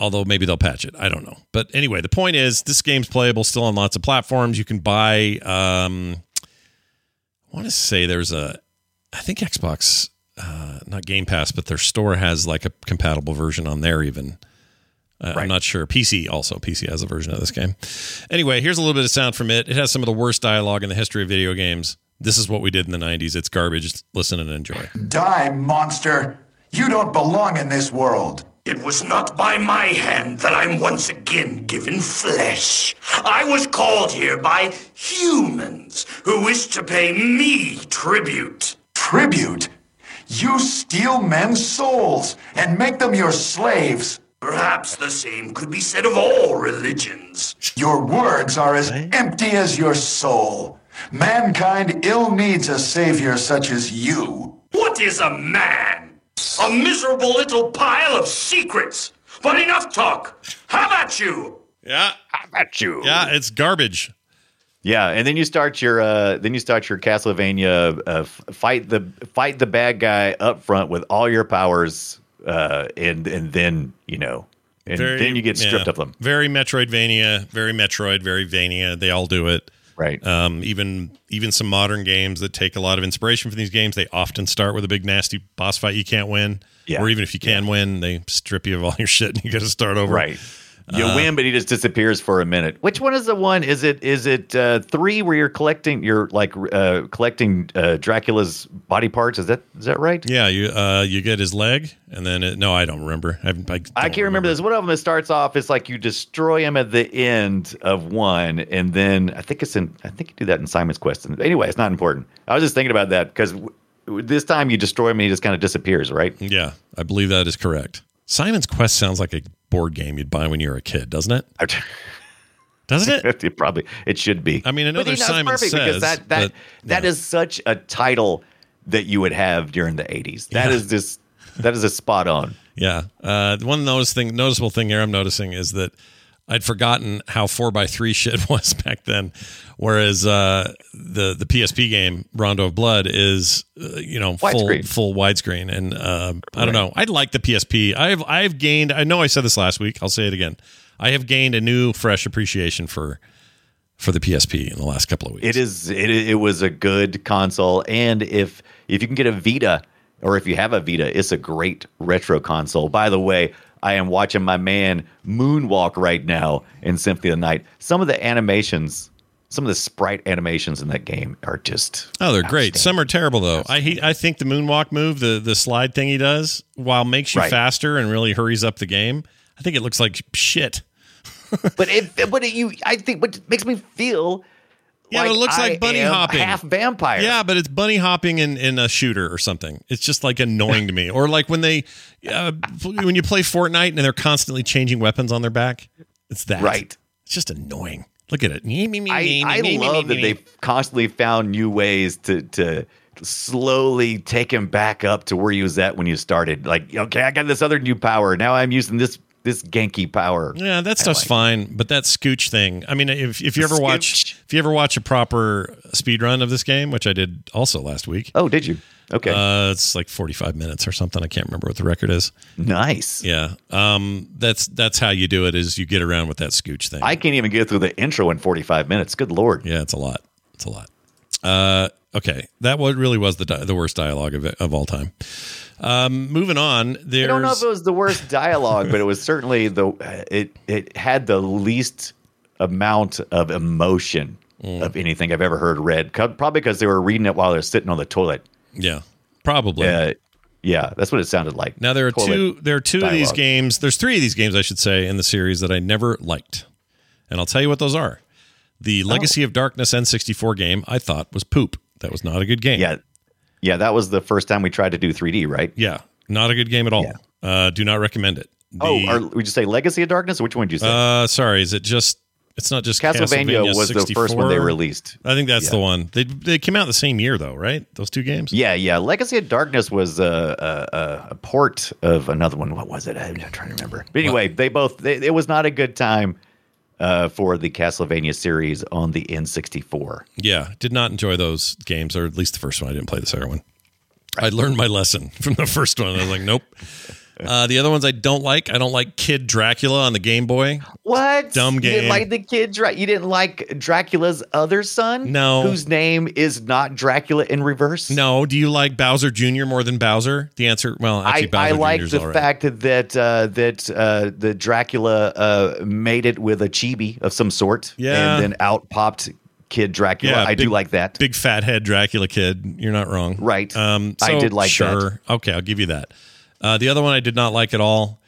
B: although maybe they'll patch it. I don't know. But anyway, the point is this game's playable still on lots of platforms. You can buy. Um, I want to say there's a. I think Xbox, uh, not Game Pass, but their store has like a compatible version on there even. Uh, I'm not sure. PC also. PC has a version of this game. Anyway, here's a little bit of sound from it. It has some of the worst dialogue in the history of video games. This is what we did in the 90s. It's garbage. Listen and enjoy.
H: Die, monster! You don't belong in this world.
I: It was not by my hand that I'm once again given flesh. I was called here by humans who wish to pay me tribute.
H: Tribute? You steal men's souls and make them your slaves.
I: Perhaps the same could be said of all religions.
H: Your words are as empty as your soul. Mankind ill needs a savior such as you.
I: What is a man? A miserable little pile of secrets. But enough talk. How about you?
B: Yeah.
C: How about you?
B: Yeah, it's garbage.
C: Yeah, and then you start your uh, then you start your Castlevania uh, fight the fight the bad guy up front with all your powers, uh, and and then you know, and then you get stripped
B: yeah.
C: of them.
B: Very Metroidvania, very Metroid, very Vania. They all do it.
C: Right.
B: Um, even even some modern games that take a lot of inspiration from these games, they often start with a big nasty boss fight you can't win.
C: Yeah.
B: Or even if you can win, they strip you of all your shit and you got to start over.
C: Right. You
B: Uh,
C: win, but he just disappears for a minute. Which one is the one? Is it is it uh, three where you're collecting you're like uh, collecting uh, Dracula's body parts? Is that is that right?
B: Yeah, you uh, you get his leg, and then it, no, I don't remember. I, I, don't
C: I can't remember this. One of them it starts off. It's like you destroy him at the end of one, and then I think it's in. I think you do that in Simon's Quest. Anyway, it's not important. I was just thinking about that because w- this time you destroy him and he just kind of disappears, right?
B: Yeah, I believe that is correct. Simon's Quest sounds like a board game you'd buy when you were a kid, doesn't it? [laughs] Doesn't it? [laughs]
C: it probably it should be.
B: I mean, I know
C: But, you know,
B: Simon
C: perfect
B: Says,
C: because that that
B: but,
C: that is such a title that you would have during the '80s. That is just that is a spot on.
B: Yeah. Uh, the one notice thing, noticeable thing here I'm noticing is that I'd forgotten how four by three [laughs] shit was back then, whereas uh, the the PSP game Rondo of Blood is uh, you know full
C: Widescreen.
B: full widescreen, and uh, I don't know. I like the PSP. I've I've gained. I know I said this last week. I'll say it again. I have gained a new fresh appreciation for for the PSP in the last couple of weeks.
C: It is it it was a good console, and if if you can get a Vita or if you have a Vita, it's a great retro console. By the way, I am watching my man moonwalk right now in Symphony of the Night. Some of the animations, some of the sprite animations in that game are just
B: Oh, they're great. Some are terrible though. I I think the moonwalk move, the the slide thing he does, while makes you
C: Right.
B: faster and really hurries up the game. I think it looks like shit. [laughs]
C: but it but it, you I think what makes me feel
B: Yeah, but it looks like
C: I
B: bunny hopping.
C: half vampire.
B: Yeah, but it's bunny hopping in, in a shooter or something. It's just like annoying to me. Or like when they uh, when you play Fortnite and they're constantly changing weapons on their back. It's that.
C: Right.
B: It's just annoying. Look at it.
C: I, I love that they've constantly found new ways to to slowly take him back up to where he was at when you started. Like, okay, I got this other new power. Now I'm using this this Genki power.
B: Yeah, that stuff's fine, but that scooch thing. I mean, if if you ever watch if you ever watch a proper speed run of this game, which I did also last week.
C: Oh, did you? Okay.
B: Uh, it's like 45 minutes or something. I can't remember what the record is.
C: Nice.
B: Yeah. Um that's that's how you do it is you get around with that scooch thing.
C: I can't even get through the intro in 45 minutes. Good lord.
B: Yeah, it's a lot. It's a lot. Uh okay. That what really was the di- the worst dialogue of it, of all time. Um moving on, there's
C: I don't know if it was the worst dialogue, but it was certainly the it it had the least amount of emotion
B: Mm.
C: of anything I've ever heard read. Probably because they were reading it while they're sitting on the toilet.
B: Yeah. Probably.
C: Uh, yeah, that's what it sounded like.
B: Now there are
C: Toilet
B: two there are two of these games. There's three of these games I should say in the series that I never liked. And I'll tell you what those are. The
C: Oh.
B: Legacy of Darkness N64 game I thought was poop. That was not a good game.
C: Yeah, yeah, that was the first time we tried to do 3D, right?
B: Yeah. Not a good game at all. Uh, do not recommend it.
C: oh,
B: The-
C: or would you say Legacy of Darkness? Or which one did you say?
B: uh, sorry, is it just it's not just
C: Castlevania,
B: Castlevania
C: was the first one they released.
B: I think that's
C: Yeah.
B: the one. They they came out the same year though, right? Those two games.
C: Yeah, yeah. Legacy of Darkness was a, a, a, a port of another one. What was it? I'm trying to remember. But anyway, they both. They, it was not a good time uh, for the Castlevania series on the N64.
B: Yeah, did not enjoy those games, or at least the first one. I didn't play the second one. I learned my lesson [laughs] from the first one. I was like, nope. [laughs] Uh, the other ones I don't like. I don't like Kid Dracula on the Game Boy.
C: What?
B: Dumb
C: You
B: game.
C: didn't like the kid? Dra- you didn't like Dracula's other son?
B: No.
C: Whose name is not Dracula in reverse?
B: No, do you like Bowser Jr. more than Bowser? The answer, well, actually,
C: I, I like
B: Jr.'s
C: the
B: right.
C: fact that uh, that uh, the Dracula uh, made it with a chibi of some sort,
B: Yeah.
C: and then out popped Kid Dracula. Yeah, I do like that.
B: Big fat head Dracula kid. You're not wrong.
C: Right.
B: Um,
C: I did like
B: sure. Okay, I'll give you that. Uh, the other one I did not like at all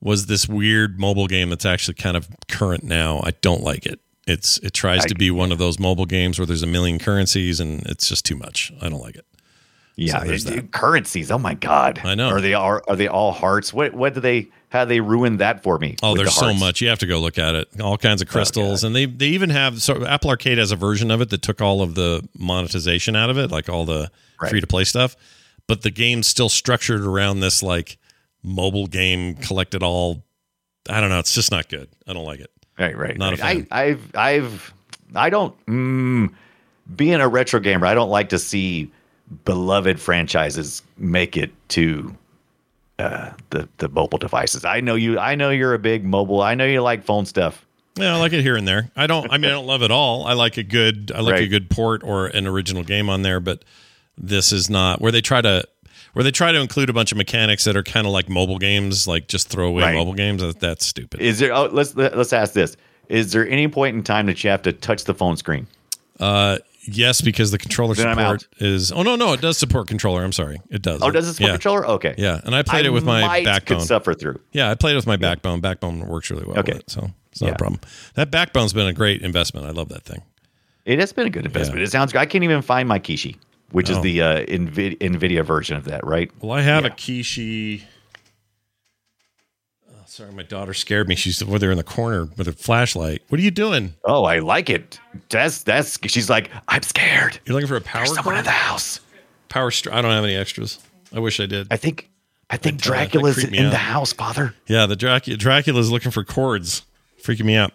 B: was this weird mobile game that's actually kind of current now. I don't like it. It's it tries
C: I-
B: to be one of those mobile games where there's a million currencies and it's just too much. I don't like it.
C: Yeah,
B: So there's
C: it- currencies. Oh my god!
B: I know.
C: Are they are, are they all hearts? What what do they? How they ruin that for me?
B: Oh,
C: with the
B: there's so much. You have to go look at it. All kinds of crystals, and they they even have so Apple Arcade has a version of it that took all of the monetization out of it, like all the
C: Right.
B: free to play stuff. But the game's still structured around this like mobile game collected all. I don't know. It's just not good. I don't like it.
C: Right, right.
B: Not a fan.
C: I, I've I've I don't. Mm, being a retro gamer, I don't like to see beloved franchises make it to uh, the the mobile devices. I know you. I know you're a big mobile. I know you like phone stuff.
B: Yeah, I like it here and there. I don't. I mean, I don't love it all. I like a good. I like a good port or an original game on there. But this is not where they try to where they try to include a bunch of mechanics that are kind of like mobile games, like just throwaway
C: Right.
B: mobile games. That, that's stupid.
C: Is there? Oh, let's let's ask this. Is there any point in time that you have to touch the phone screen?
B: Uh, yes, because the controller
C: Then
B: support is. Oh no, no, it does support controller. I'm sorry, it does.
C: Oh, does it support
B: yeah.
C: controller? Okay.
B: Yeah, and I played it with my backbone.
C: Could suffer through.
B: Yeah, I played it with my backbone. Backbone works really well.
C: Okay.
B: it, so it's not
C: Yeah.
B: a problem. That backbone's been a great investment. I love that thing.
C: It has been a good investment.
B: Yeah.
C: It sounds. good. I can't even find my Kishi, which
B: Oh.
C: is the uh, Nvidia, Nvidia version of that, right?
B: Well, I have
C: Yeah.
B: a Kishi. Oh, sorry, my daughter scared me. She's over there in the corner with a flashlight. What are you doing?
C: Oh, I like it. That's that's. She's like, I'm scared.
B: You're looking for a power
C: There's someone in the house.
B: Power. Str- I don't have any extras. I wish I did.
C: I think. I think
B: That- that
C: Dracula's in
B: out.
C: the house, Father.
B: Yeah, the Dracula Dracula's looking for cords. Freaking me out.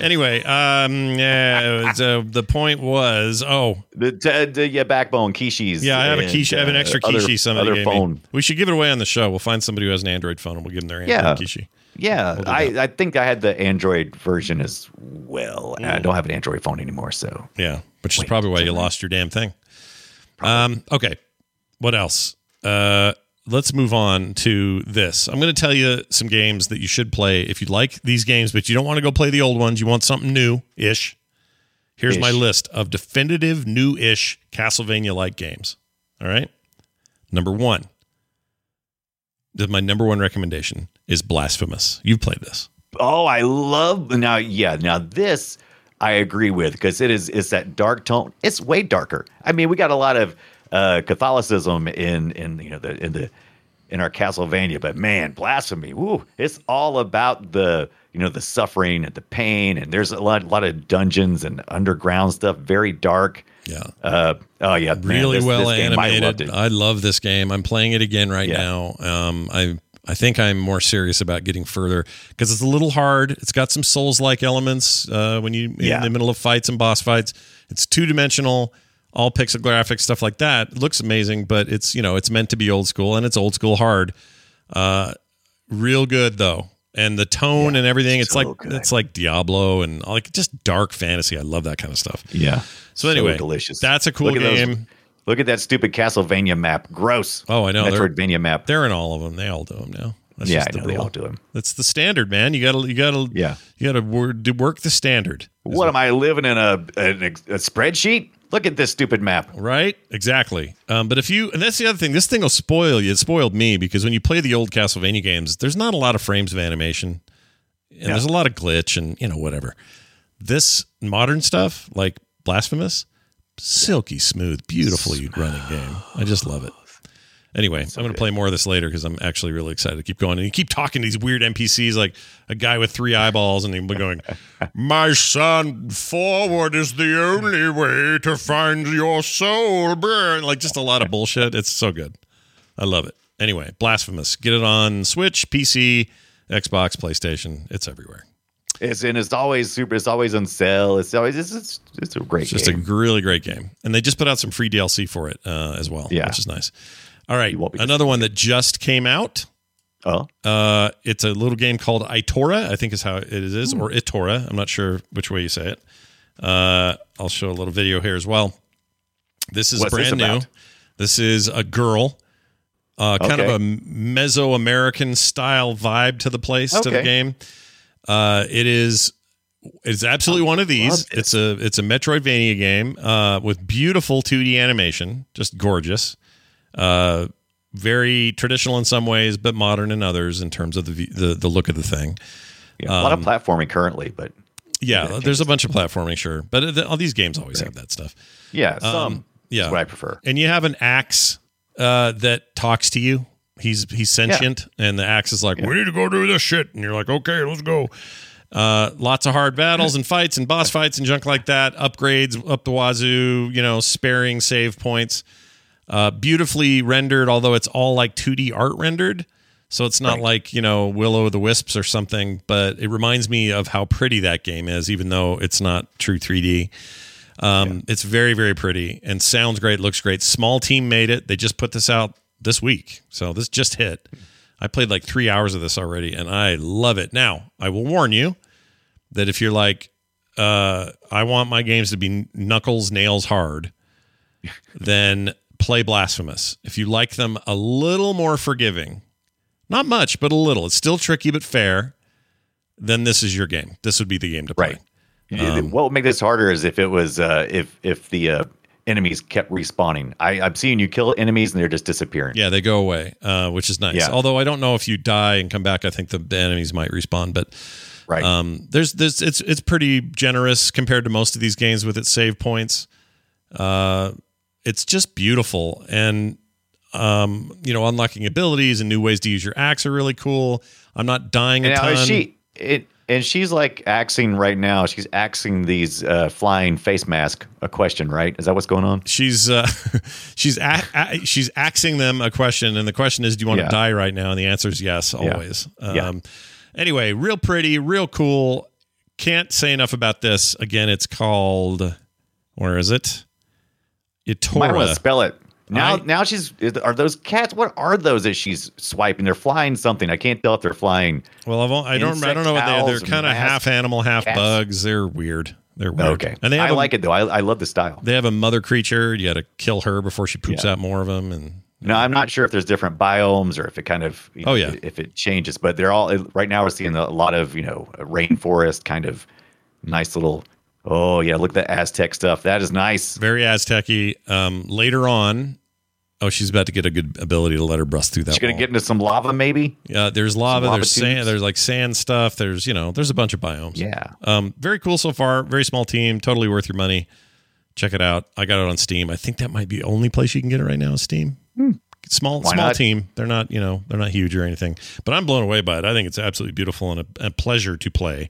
B: Anyway, um, yeah, so the point was, oh,
C: The, the, the yeah, backbone Kishis.
B: yeah, I have a Kishi. I have an
C: uh,
B: extra
C: other-
B: Kishi. Somebody
C: other
B: gave
C: phone.
B: me. We should give it away on the show. We'll find somebody who has an Android phone, and we'll give them their Android
C: Yeah.
B: Kishi.
C: Yeah,
B: do
C: I, I think I had the Android version as well.
B: Mm.
C: I don't have an Android phone anymore, so
B: Yeah, which is probably why you lost your damn thing. Um, okay, what else? Uh, let's move on to this. I'm going to tell you some games that you should play if you like these games, but you don't want to go play the old ones. You want something new ish. Here's my list of definitive new ish Castlevania like games. All right. Number one. My number one recommendation is Blasphemous. You've played this.
C: Oh, I love now. Yeah, now this I agree with because it is it's that dark tone. It's way darker. I mean, we got a lot of uh, Catholicism in in you know the in the in our Castlevania, but man, blasphemy. Woo, it's all about the you know the suffering and the pain, and there's a lot lot of dungeons and underground stuff. Very dark.
B: Yeah.
C: Uh, oh yeah, man,
B: really
C: this-
B: well
C: this I
B: animated.
C: it.
B: I, love this game. I'm playing it again right
C: Yeah.
B: now. Um, I I think I'm more serious about getting further because it's a little hard. It's got some Souls like elements uh, when you in
C: Yeah.
B: the middle of fights and boss fights. It's two dimensional, all pixel graphics stuff like that. It looks amazing, but it's you know it's meant to be old school and it's old school hard. Uh, real good though. And the tone and everything, it's
C: so
B: like
C: good.
B: it's like Diablo and like just dark fantasy. I love that kind of stuff.
C: yeah.
B: So anyway,
C: delicious.
B: that's a cool
C: Look at those-
B: game.
C: Look at that stupid Castlevania map. Gross.
B: Oh, I know. They're-
C: Metroidvania map.
B: They're in all of them. They all do them now. That's
C: yeah,
B: just
C: I know they all do them.
B: That's the standard, man. You gotta, you gotta,
C: Yeah.
B: you gotta work the standard.
C: What am I living in a, an ex- a spreadsheet? Look at this stupid map.
B: Right? Exactly. Um, but if you, and that's the other thing, this thing will spoil you. It spoiled me because when you play the old Castlevania games, there's not a lot of frames of animation, and there's a lot of glitch, and you know whatever. This modern stuff, like Blasphemous, silky smooth, beautifully running game. I just love it. Anyway, I'm going to play more of this later because I'm actually really excited to keep going. And you keep talking to these weird NPCs, like a guy with three eyeballs, and he'll be going, [laughs] "My son, forward is the only way to find your soul." Burn like just a lot of bullshit. It's so good. I love it. Anyway, blasphemous. Get it on Switch, PC, Xbox, PlayStation. It's everywhere.
C: It's and it's always super. It's always on sale. It's always it's it's, it's a great
B: It's just
C: game.
B: a really great game, and they just put out some free DLC for it uh, as well,
C: Yeah.
B: which is nice. All right, another one that just came out.
C: oh,
B: Uh, it's a little game called Itorah, I think is how it is, or Itorah. I'm not sure which way you say it. Uh, I'll show a little video here as well. This is
C: What's this
B: brand new. This is a girl, uh, kind of a Mesoamerican style vibe to the place to the game. Uh, it is. It's absolutely one of these. It's a it's a Metroidvania game uh, with beautiful 2D animation, just gorgeous. Uh, very traditional in some ways, but modern in others in terms of the the, the look of the thing.
C: yeah, a lot of
B: Um,
C: platforming currently, but
B: Yeah, there's a bunch of platforming, sure, but the, all these games always have that stuff.
C: yeah, some
B: Um, yeah.
C: is what I prefer.
B: And you have an axe uh, that talks to you. He's he's sentient, and the axe is like, "We need to go do this shit," and you're like, "Okay, let's go." Uh, lots of hard battles and fights and boss fights and junk like that. Upgrades up the wazoo. You know, sparing save points. Uh, beautifully rendered, although it's all like 2D art rendered. So it's not
C: Right.
B: like, you know, Will of the Wisps or something, but it reminds me of how pretty that game is, even though it's not true 3D. Um, It's very, very pretty and sounds great, looks great. Small team made it. They just put this out this week. So this just hit. I played like three hours of this already and I love it. Now, I will warn you that if you're like, uh, I want my games to be knuckles, nails hard, [laughs] then play Blasphemous. If you like them a little more forgiving, not much, but a little, it's still tricky but fair, then this is your game. This would be the game to play.
C: Right. what would make this harder is if it was uh, if if the uh, enemies kept respawning. I, I'm seeing you kill enemies and they're just disappearing.
B: Yeah, they go away, uh, which is nice.
C: Yeah.
B: Although I don't know if you die and come back, I think the, the enemies might respawn. But
C: Right.
B: um, there's there's it's it's pretty generous compared to most of these games with its save points. Uh, it's just beautiful, and um, you know, unlocking abilities and new ways to use your axe are really cool. I'm not dying a
C: and
B: ton.
C: she it and she's like axing right now. She's axing these uh, flying face mask a question, right? Is that what's going on?
B: she's uh, [laughs] she's a- a- she's axing them a question, and the question is, do you want
C: Yeah.
B: to die right now? And the answer is yes, always.
C: Yeah.
B: Um, anyway, real pretty, real cool. Can't say enough about this. Again, it's called where is it?
C: Might want to spell it. Now,
B: I-
C: now she's. Are those cats? What are those that she's swiping? They're flying something. I can't tell if they're flying.
B: Well, I've, I don't. I don't know what they are. They're kind of half animal, half
C: cats.
B: bugs. They're weird. They're weird.
C: Okay,
B: and they have
C: I
B: a-
C: like it though. I, I love the style.
B: They have a mother creature. You got to kill her before she poops
C: Yeah.
B: out more of them. And
C: No, I'm not sure if there's different biomes or if it kind of.
B: Oh,
C: know,
B: yeah.
C: If it changes, but they're all right now. We're seeing a lot of you know rainforest kind of nice little. Oh yeah, look at the Aztec stuff. That is nice.
B: very Aztec-y. Um, later on, oh, she's about to get a good ability to let her bust through that.
C: She's gonna
B: wall.
C: get into some lava, maybe.
B: Yeah, there's lava,
C: lava
B: there's sand, there's like sand stuff, there's you know, there's a bunch of biomes.
C: Yeah.
B: Um, very cool so far. Very small team, totally worth your money. Check it out. I got it on Steam. I think that might be the only place you can get it right now. Is Steam. Small
C: Why
B: small
C: not?
B: team. They're not you know they're not huge or anything. But I'm blown away by it. I think it's absolutely beautiful and a, a pleasure to play.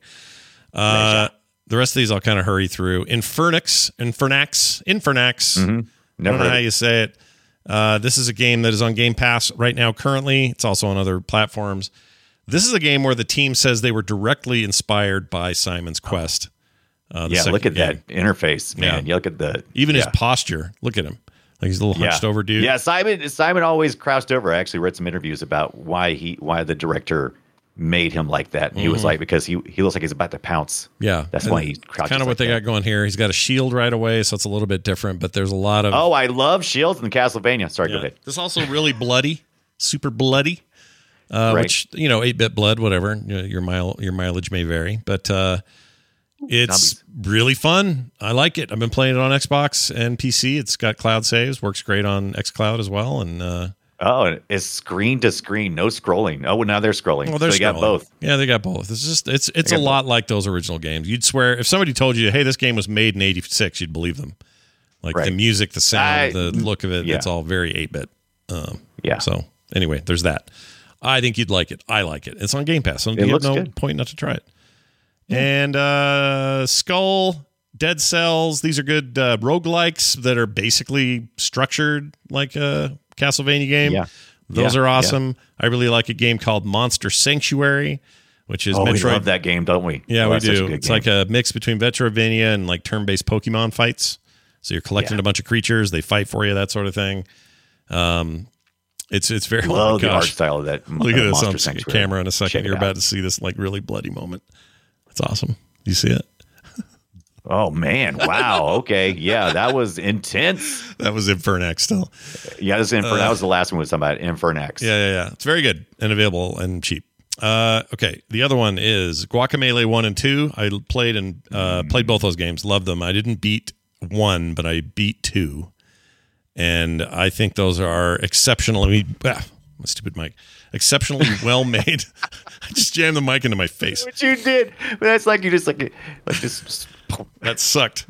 B: Uh, the rest of these I'll kind of hurry through. Infernix, Infernax, Infernax. I
C: Never
B: don't know how you say it. Uh, this is a game that is on Game Pass right now. Currently, it's also on other platforms. This is a game where the team says they were directly inspired by Simon's Quest. Uh,
C: Yeah, look at
B: game.
C: that interface, man.
B: Yeah.
C: You look at the
B: Even
C: yeah.
B: his posture. Look at him. Like he's a little
C: yeah.
B: hunched over dude.
C: Yeah, Simon. Simon always crouched over. I actually read some interviews about why he, why the director made him like that. And he was like, because he he looks like he's about to pounce.
B: Mm-hmm. Yeah,
C: that's
B: And
C: why he crouches.
B: Kind of what
C: like
B: they
C: that.
B: got going here. He's got a shield right away, so it's a little bit different. But there's a lot of
C: Oh, I love shields in Castlevania. Sorry, go
B: Yeah.
C: ahead.
B: This also really bloody, super bloody. Uh,
C: Right.
B: Which you know, eight bit blood, whatever. You know, Your mile, your mileage may vary, but uh, it's really fun. I like it. I've been playing it on Xbox and PC. It's got cloud saves, works great on XCloud as well. And uh,
C: Oh, it's screen to screen, no scrolling. Oh, now they're scrolling.
B: well, they're
C: so they got both.
B: Yeah, they got both. It's just it's it's a
C: got
B: lot like those original games. You'd swear if somebody told you, "Hey, this game was made in '86," you'd believe them. Like the music, the sound,
C: I-
B: the look of it.
C: yeah.
B: It's all very eight bit. Um,
C: Yeah.
B: So anyway, there's that. I think you'd like it. I like it. It's on Game Pass, so
C: It
B: you have
C: looks
B: no
C: good.
B: point not to try it. And uh, Skull, Dead Cells, these are good uh, roguelikes that are basically structured like a Castlevania game.
C: Yeah.
B: Those
C: Yeah,
B: are
C: yeah.
B: awesome. I really like a game called Monster Sanctuary, which is
C: Oh, we love that game, don't we?
B: Yeah,
C: Oh,
B: we
C: that's such a
B: do. It's
C: game.
B: like a mix between Metroidvania and like turn-based Pokemon fights. So you're collecting
C: Yeah.
B: a bunch of creatures, they fight for you, that sort of thing. Um, it's it's very.
C: love
B: oh
C: the art style of that. [laughs]
B: Look at this
C: Monster
B: on
C: Sanctuary.
B: camera in a second. You're
C: out.
B: about to see this like really bloody moment. It's awesome. You see it?
C: Oh man! Wow. Okay. Yeah, that was intense. [laughs]
B: That was Infernax still.
C: Yeah, this Infer- that was the last one was something about Infernax.
B: Uh, Yeah, yeah, yeah. It's very good and available and cheap. Uh, okay, the other one is Guacamelee one and two. I played and uh, played both those games. Loved them. I didn't beat one, but I beat two, and I think those are exceptionally. Ah, my stupid mic. Exceptionally [laughs] well made. [laughs] I just jammed the mic into my face.
C: What you did? That's like you just like like just. [laughs]
B: That sucked.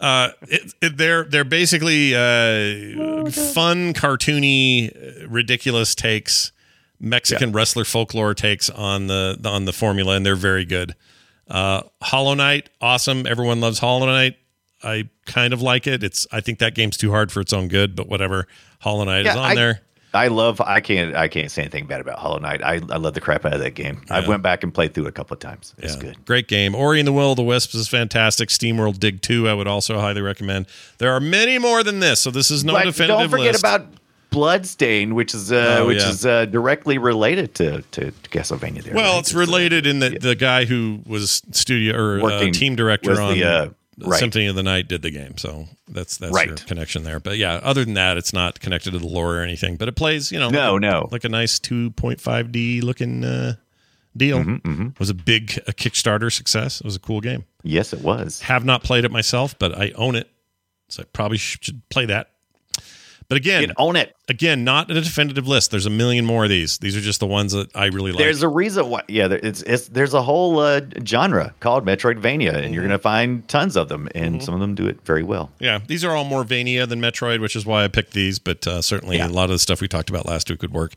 B: Uh, it, it, they're they're basically uh, fun, cartoony, uh, ridiculous takes, Mexican wrestler folklore takes on the on the formula, and they're very good. Uh, Hollow Knight, awesome. Everyone loves Hollow Knight. I kind of like it. It's I think that game's too hard for its own good, but whatever. Hollow Knight is on
C: I-
B: there.
C: I love. I can't. I can't say anything bad about Hollow Knight. I, I love the crap out of that game. I
B: Yeah.
C: went back and played through it a couple of times. It's
B: Yeah.
C: good.
B: Great game. Ori and the Will of the Wisps is fantastic. SteamWorld Dig 2, I would also highly recommend. There are many more than this, so this is no
C: but
B: definitive
C: don't forget
B: list.
C: about Bloodstain, which is uh,
B: Oh,
C: which
B: yeah.
C: is uh, directly related to, to, to Castlevania. There,
B: well,
C: right?
B: it's related in that the guy who was studio or uh, team director on
C: the, uh, right.
B: Symphony of the Night did the game, so that's that's your connection there. But yeah, other than that, it's not connected to the lore or anything. But it plays, you know,
C: No,
B: like,
C: no.
B: like a nice 2.5D looking uh, deal.
C: Mm-hmm,
B: It was a big a Kickstarter success. It was a cool game.
C: yes, it was.
B: Have not played it myself, but I own it, so I probably should play that. But again,
C: own it.
B: again, not a definitive list. There's a million more of these. These are just the ones that I really like.
C: There's a reason why. Yeah, it's it's there's a whole uh, genre called Metroidvania, and
B: Mm-hmm.
C: you're gonna find tons of them, and some of them do it very well.
B: yeah, these are all more Vania than Metroid, which is why I picked these. But uh, certainly,
C: Yeah.
B: a lot of the stuff we talked about last week would work.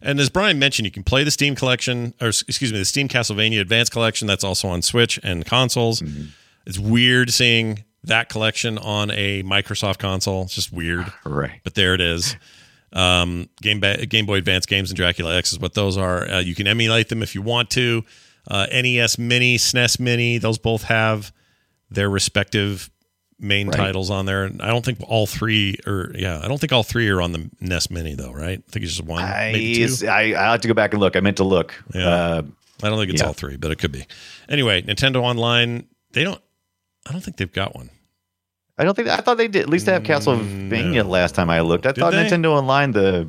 B: And as Brian mentioned, you can play the Steam collection, or excuse me, the Steam Castlevania Advance collection. That's also on Switch and consoles.
C: Mm-hmm.
B: It's weird seeing that collection on a Microsoft console. It's just weird.
C: Right.
B: but there it is. Um, Game ba- Game Boy Advance games and Dracula X is what those are. Uh, you can emulate them if you want to. Uh, NES Mini, SNES Mini, those both have their respective main
C: Right.
B: titles on there. And I don't think all three, or yeah, I don't think all three are on the NES Mini though, right? I think it's just one,
C: I,
B: maybe two.
C: I I have to go back and look. I meant to look.
B: Yeah.
C: Uh,
B: I don't think it's
C: yeah.
B: all three, but it could be. Anyway, Nintendo Online, they don't. I don't think they've got one.
C: I don't think I thought they did. At least they have Castlevania
B: Mm, no.
C: last time I looked. I
B: Did
C: thought
B: they?
C: Nintendo Online the.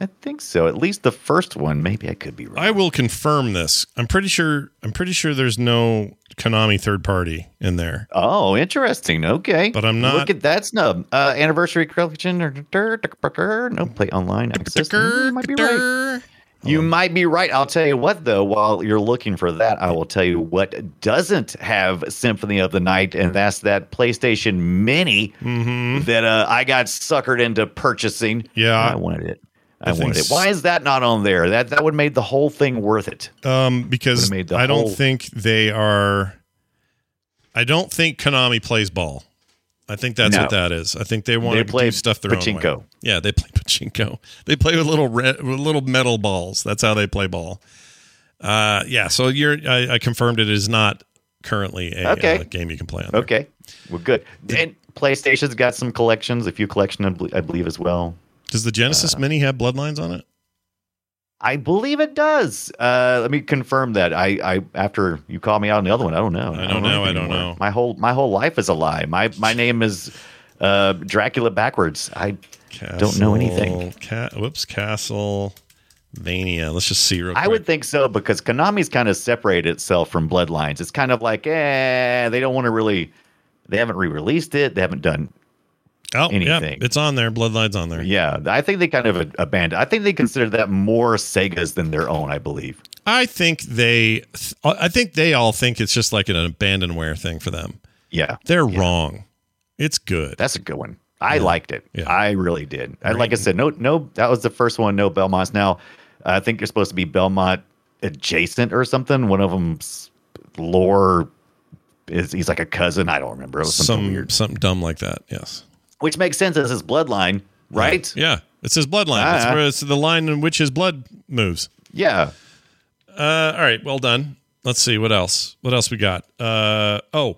C: I think so. At least the first one. Maybe I could be wrong.
B: I will confirm this. I'm pretty sure. I'm pretty sure there's no Konami third party in there.
C: Oh, interesting. Okay,
B: But I'm not-
C: Look at that snub. Uh, anniversary collection. No play online access. You might be right. You might be right. I'll tell you what, though. While you're looking for that, I will tell you what doesn't have Symphony of the Night, and that's that PlayStation Mini that uh, I got suckered into purchasing.
B: Mm-hmm. Yeah.
C: I wanted it. I,
B: I
C: wanted it. Why is that not on there? That that would have made the whole thing worth it.
B: Um, because I don't think they are. I don't think Konami plays ball. I think that's
C: No.
B: what that is. I think they want
C: They
B: to
C: play
B: do stuff their own
C: pachinko.
B: way. Yeah, they play [laughs] pachinko. They play with little red, with little metal balls. That's how they play ball. Uh, yeah. So you're. I, I confirmed it is not currently a
C: Okay.
B: uh, game you can play on. there.
C: Okay, well, good. And PlayStation's got some collections, a few collection, I bel- I believe, as well.
B: Does the Genesis Mini have Bloodlines on it?
C: I believe it does. Uh, let me confirm that. I, I after you call me out on the other one, I don't know.
B: I don't know, I don't
C: anymore.
B: know.
C: My whole my whole life is a lie. My my name is uh, Dracula backwards. I don't know anything.
B: Ca- whoops, Castlevania. Let's just see real quick.
C: I would think so because Konami's kind of separated itself from Bloodlines. It's kind of like, eh, they don't want to really. They haven't re-released it. They haven't done
B: oh, yeah, it's on there. Bloodlines on there.
C: Yeah, I think they kind of abandoned. I think they consider that more Sega's than their own. I believe.
B: I think they, uh, I think they all think it's just like an abandonware thing for them.
C: Yeah,
B: They're wrong. It's good.
C: that's a good one. I liked it.
B: Yeah.
C: I really did. I, like I said, no, no, that was the first one. No Belmonts. Now, I think you're supposed to be Belmont adjacent or something. One of them's lore is he's like a cousin. I don't remember. It was something
B: Some
C: weird,
B: something dumb like that. Yes.
C: Which makes sense as his bloodline, right?
B: Yeah. It's his bloodline. It's,
C: Ah.
B: where it's the line in which his blood moves.
C: Yeah.
B: Uh, all right. Well done. Let's see what else. What else we got? Uh, oh,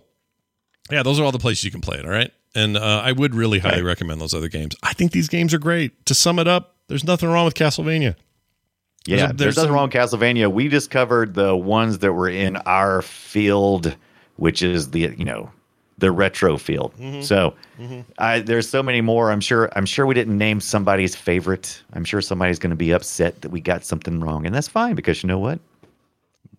B: yeah. Those are all the places you can play it. All right. And uh, I would really highly recommend those other games. I think these games are great. To sum it up, there's nothing wrong with Castlevania.
C: Yeah,
B: There's a-
C: there's,
B: there's
C: nothing
B: some-
C: wrong with Castlevania. We discovered the ones that were in our field, which is the you know the retro field.
B: Mm-hmm.
C: So I, there's so many more. I'm sure. I'm sure we didn't name somebody's favorite. I'm sure somebody's going to be upset that we got something wrong, and that's fine because you know what?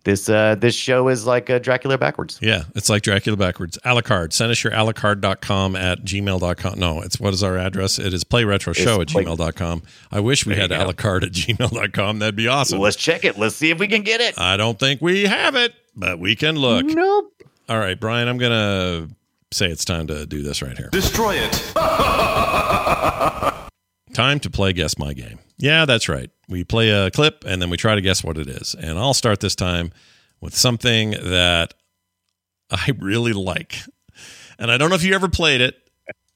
C: This uh this show is like uh, Dracula backwards.
B: Yeah, it's like Dracula backwards. Alucard. Send us your alucard.com at gmail.com. No, it's what is our address? It is playretroshow at
C: play-
B: gmail.com. I wish we had alucard at gmail.com. That'd be awesome.
C: Let's check it. Let's see if we can get it.
B: I don't think we have it, but we can look.
C: Nope.
B: All right, Brian, I'm going to say it's time to do this right here.
E: Destroy it. [laughs]
B: Time to play Guess My Game. Yeah, that's right. We play a clip and then we try to guess what it is. And I'll start this time with something that I [laughs] really like. And I don't know if you ever played it,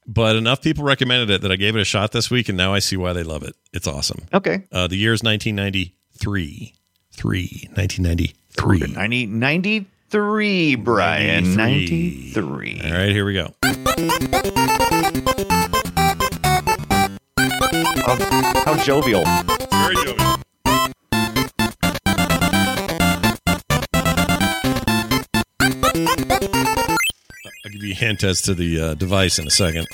B: but enough people recommended it that I gave it a shot this week, and now I see why they love it. It's awesome.
C: Okay.
B: Uh, the year is 1993. Three. 1993.
C: 90, 93, Brian. 93.
B: All right, here we go.
C: How, how jovial.
B: Very jovial. I'll give you a hint as to the uh, device in a second.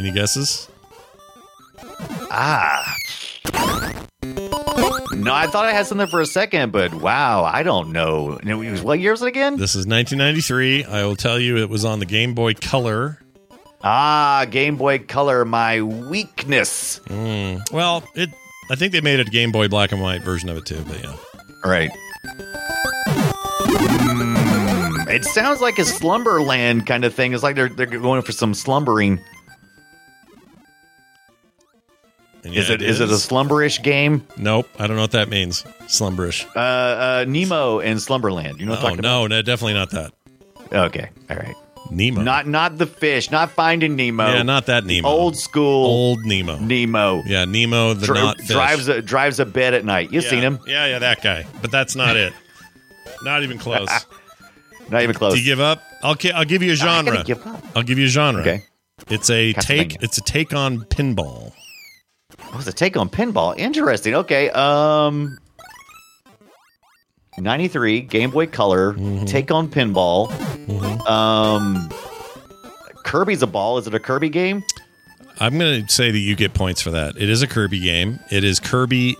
B: Any guesses?
C: Ah. No, I thought I had something for a second, but wow, I don't know. And it was- What year was it again?
B: This is 1993. I will tell you it was on the Game Boy Color.
C: Ah, Game Boy Color, my weakness.
B: Mm. Well, it. I think they made a Game Boy black and white version of it too, but yeah.
C: Right. Mm, it sounds like a Slumberland kind of thing. It's like they're they're going for some slumbering. Is
B: yeah,
C: it is it a slumberish game?
B: Nope, I don't know what that means. Slumberish.
C: Uh, uh, Nemo and Slumberland. You know what I'm
B: Oh
C: talking
B: no, no, definitely not that.
C: Okay, all right.
B: Nemo.
C: Not not the fish. Not Finding Nemo.
B: yeah, not that Nemo.
C: old school
B: old Nemo.
C: Nemo.
B: Yeah, Nemo the
C: Dri-
B: not fish.
C: drives a drives a bed at night. You
B: yeah.
C: seen him?
B: Yeah, yeah, that guy. But that's not it. [laughs] not even close. [laughs]
C: Not even close.
B: Do you give up? I'll I'll give you a genre.
C: give up.
B: I'll give you a genre.
C: Okay.
B: It's a take. It's a take on pinball.
C: What was a take on pinball? Interesting. Okay. Um. 93 Game Boy Color
B: Mm-hmm.
C: take on pinball. Um Kirby's a ball. Is it a Kirby game?
B: I'm going to say that you get points for that. It is a Kirby game. It is Kirby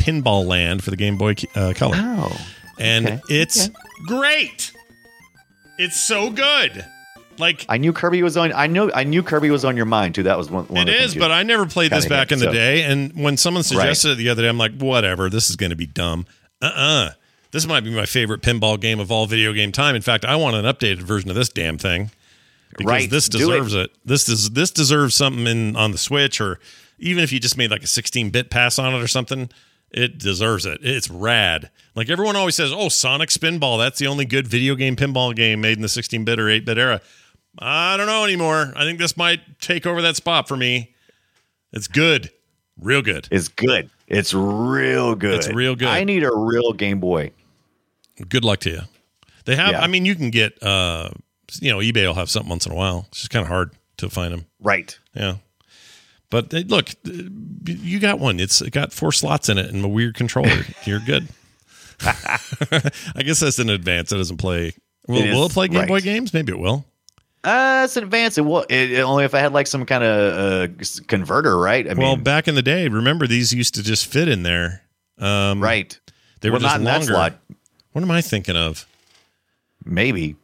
B: Pinball Land for the Game Boy uh, Color,
C: Oh.
B: and
C: okay,
B: it's
C: okay.
B: great. It's so good. Like
C: I knew Kirby was on I knew I knew Kirby was on your mind too. That was one, one
B: it is, but I never played this back
C: hit,
B: in the
C: so-
B: day. And when someone suggested it the other day, I'm like, whatever. This is going to be dumb. Uh uh This might be my favorite pinball game of all video game time. In fact, I want an updated version of this damn thing because
C: Right,
B: this deserves
C: it.
B: it. This does this deserves something in on the Switch, or even if you just made like a 16 bit pass on it or something. It deserves it. It's rad. Like everyone always says, "Oh, Sonic Spinball. That's the only good video game pinball game made in the 16 bit or 8 bit era." I don't know anymore. I think this might take over that spot for me. It's good, real good.
C: It's good. It's real good.
B: It's real good.
C: I need a real Game Boy.
B: Good luck to you. They have.
C: Yeah.
B: I mean, you can get. uh You know, eBay will have something once in a while. It's just kind of hard to find them.
C: Right.
B: Yeah. But they, look, uh, you got one. It's it got four slots in it and a weird controller. [laughs] You're good. [laughs] [laughs] I guess that's in advance. It doesn't play. Will
C: It
B: will it play Game
C: right.
B: Boy games? Maybe it will.
C: Uh, it's advanced. It will it, only if I had like some kind of uh, converter, right? I mean,
B: well, back in the day, remember these used to just fit in there. Um,
C: right.
B: They were
C: Well, not
B: just
C: in that
B: longer.
C: slot.
B: What am I thinking of?
C: Maybe.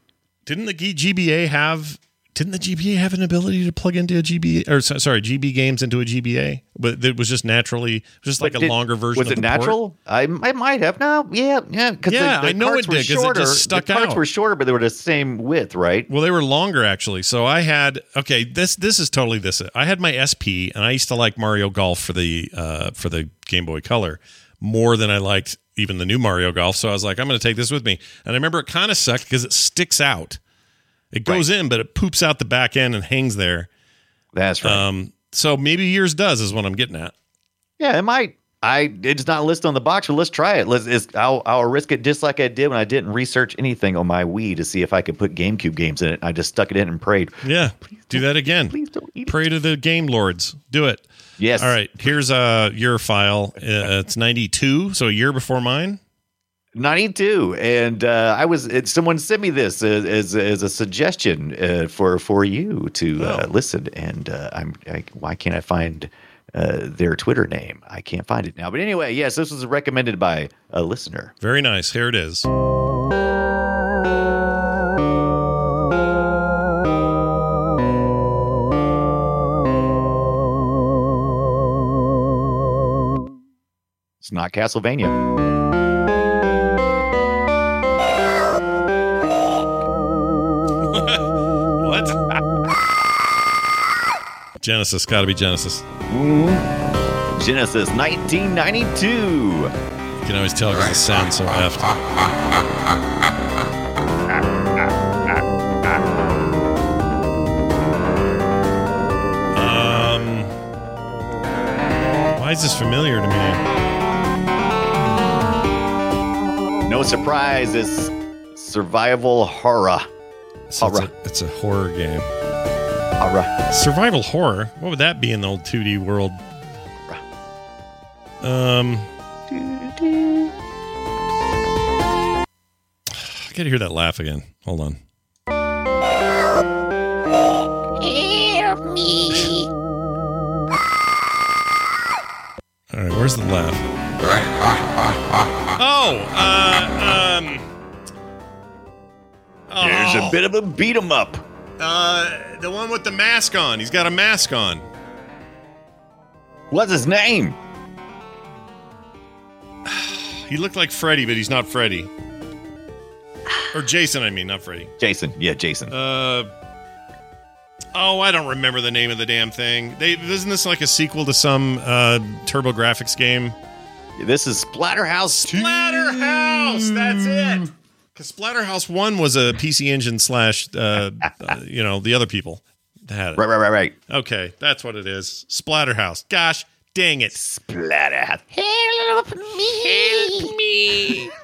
B: Didn't the GBA have? Didn't the GBA have an ability to plug into a GBA or sorry, GB games into a GBA? But it was just naturally just like
C: But
B: a longer version.
C: Was
B: of
C: it natural? I, I might have. No, yeah, yeah. Because
B: Yeah,
C: the, the
B: I know it did, 'cause it just stuck
C: the carts
B: out.
C: were shorter, but they were the same width, right?
B: Well, they were longer actually. So I had okay. This this is totally this. I had my SP, and I used to like Mario Golf for the uh, for the Game Boy Color more than I liked even the new Mario Golf. So I was like, I'm going to take this with me. And I remember it kind of sucked because it sticks out. It goes in, but it poops out the back end and hangs there.
C: That's right.
B: Um, so maybe yours does is what I'm getting at.
C: yeah, it might. I it's not listed on the box, but let's try it. Let's. I'll I'll risk it just like I did when I didn't research anything on my Wii to see if I could put GameCube games in it. I just stuck it in and prayed.
B: Yeah, do that again.
C: Please don't eat it.
B: Pray to the game lords. Do it.
C: Yes.
B: All right. Here's uh your file. Uh, it's 92, so a year before mine.
C: 92 and uh, i was it, someone sent me this as, as, as a suggestion uh, for for you to uh,
B: Oh.
C: listen and uh, i'm I, why can't i find uh, their twitter name i can't find it now but anyway yes this was recommended by a listener
B: Very nice. Here it is.
C: it's not castlevania
B: Genesis. Got to be Genesis.
C: Genesis 1992.
B: You can always tell because it sounds so effed. Um, why is this familiar to me?
C: No surprise, it's survival horror.
B: So it's, a, it's a horror game.
C: Horror.
B: Survival horror. What would that be in the old 2D world? Um, I gotta hear that laugh again. Hold on.
J: Help me.
B: All right, where's the laugh? Oh, uh, um,
C: There's a
B: oh,
C: bit of a beat 'em up.
B: uh, the one with the mask on. He's got a mask on.
C: What's his name? [sighs]
B: He looked like Freddy, but he's not Freddy. Or Jason, I mean, not Freddy.
C: Jason. Yeah, Jason.
B: Uh, oh, I don't remember the name of the damn thing. They isn't this like a sequel to some uh, TurboGrafx game?
C: This is Splatterhouse
B: Splatterhouse. That's it. Because Splatterhouse One was a PC Engine slash, uh, uh, [laughs] you know, the other people had it.
C: Right, right, right, right.
B: Okay, that's what it is. Splatterhouse. Gosh, dang it!
C: Splatterhouse.
J: Help me. Help me. [laughs]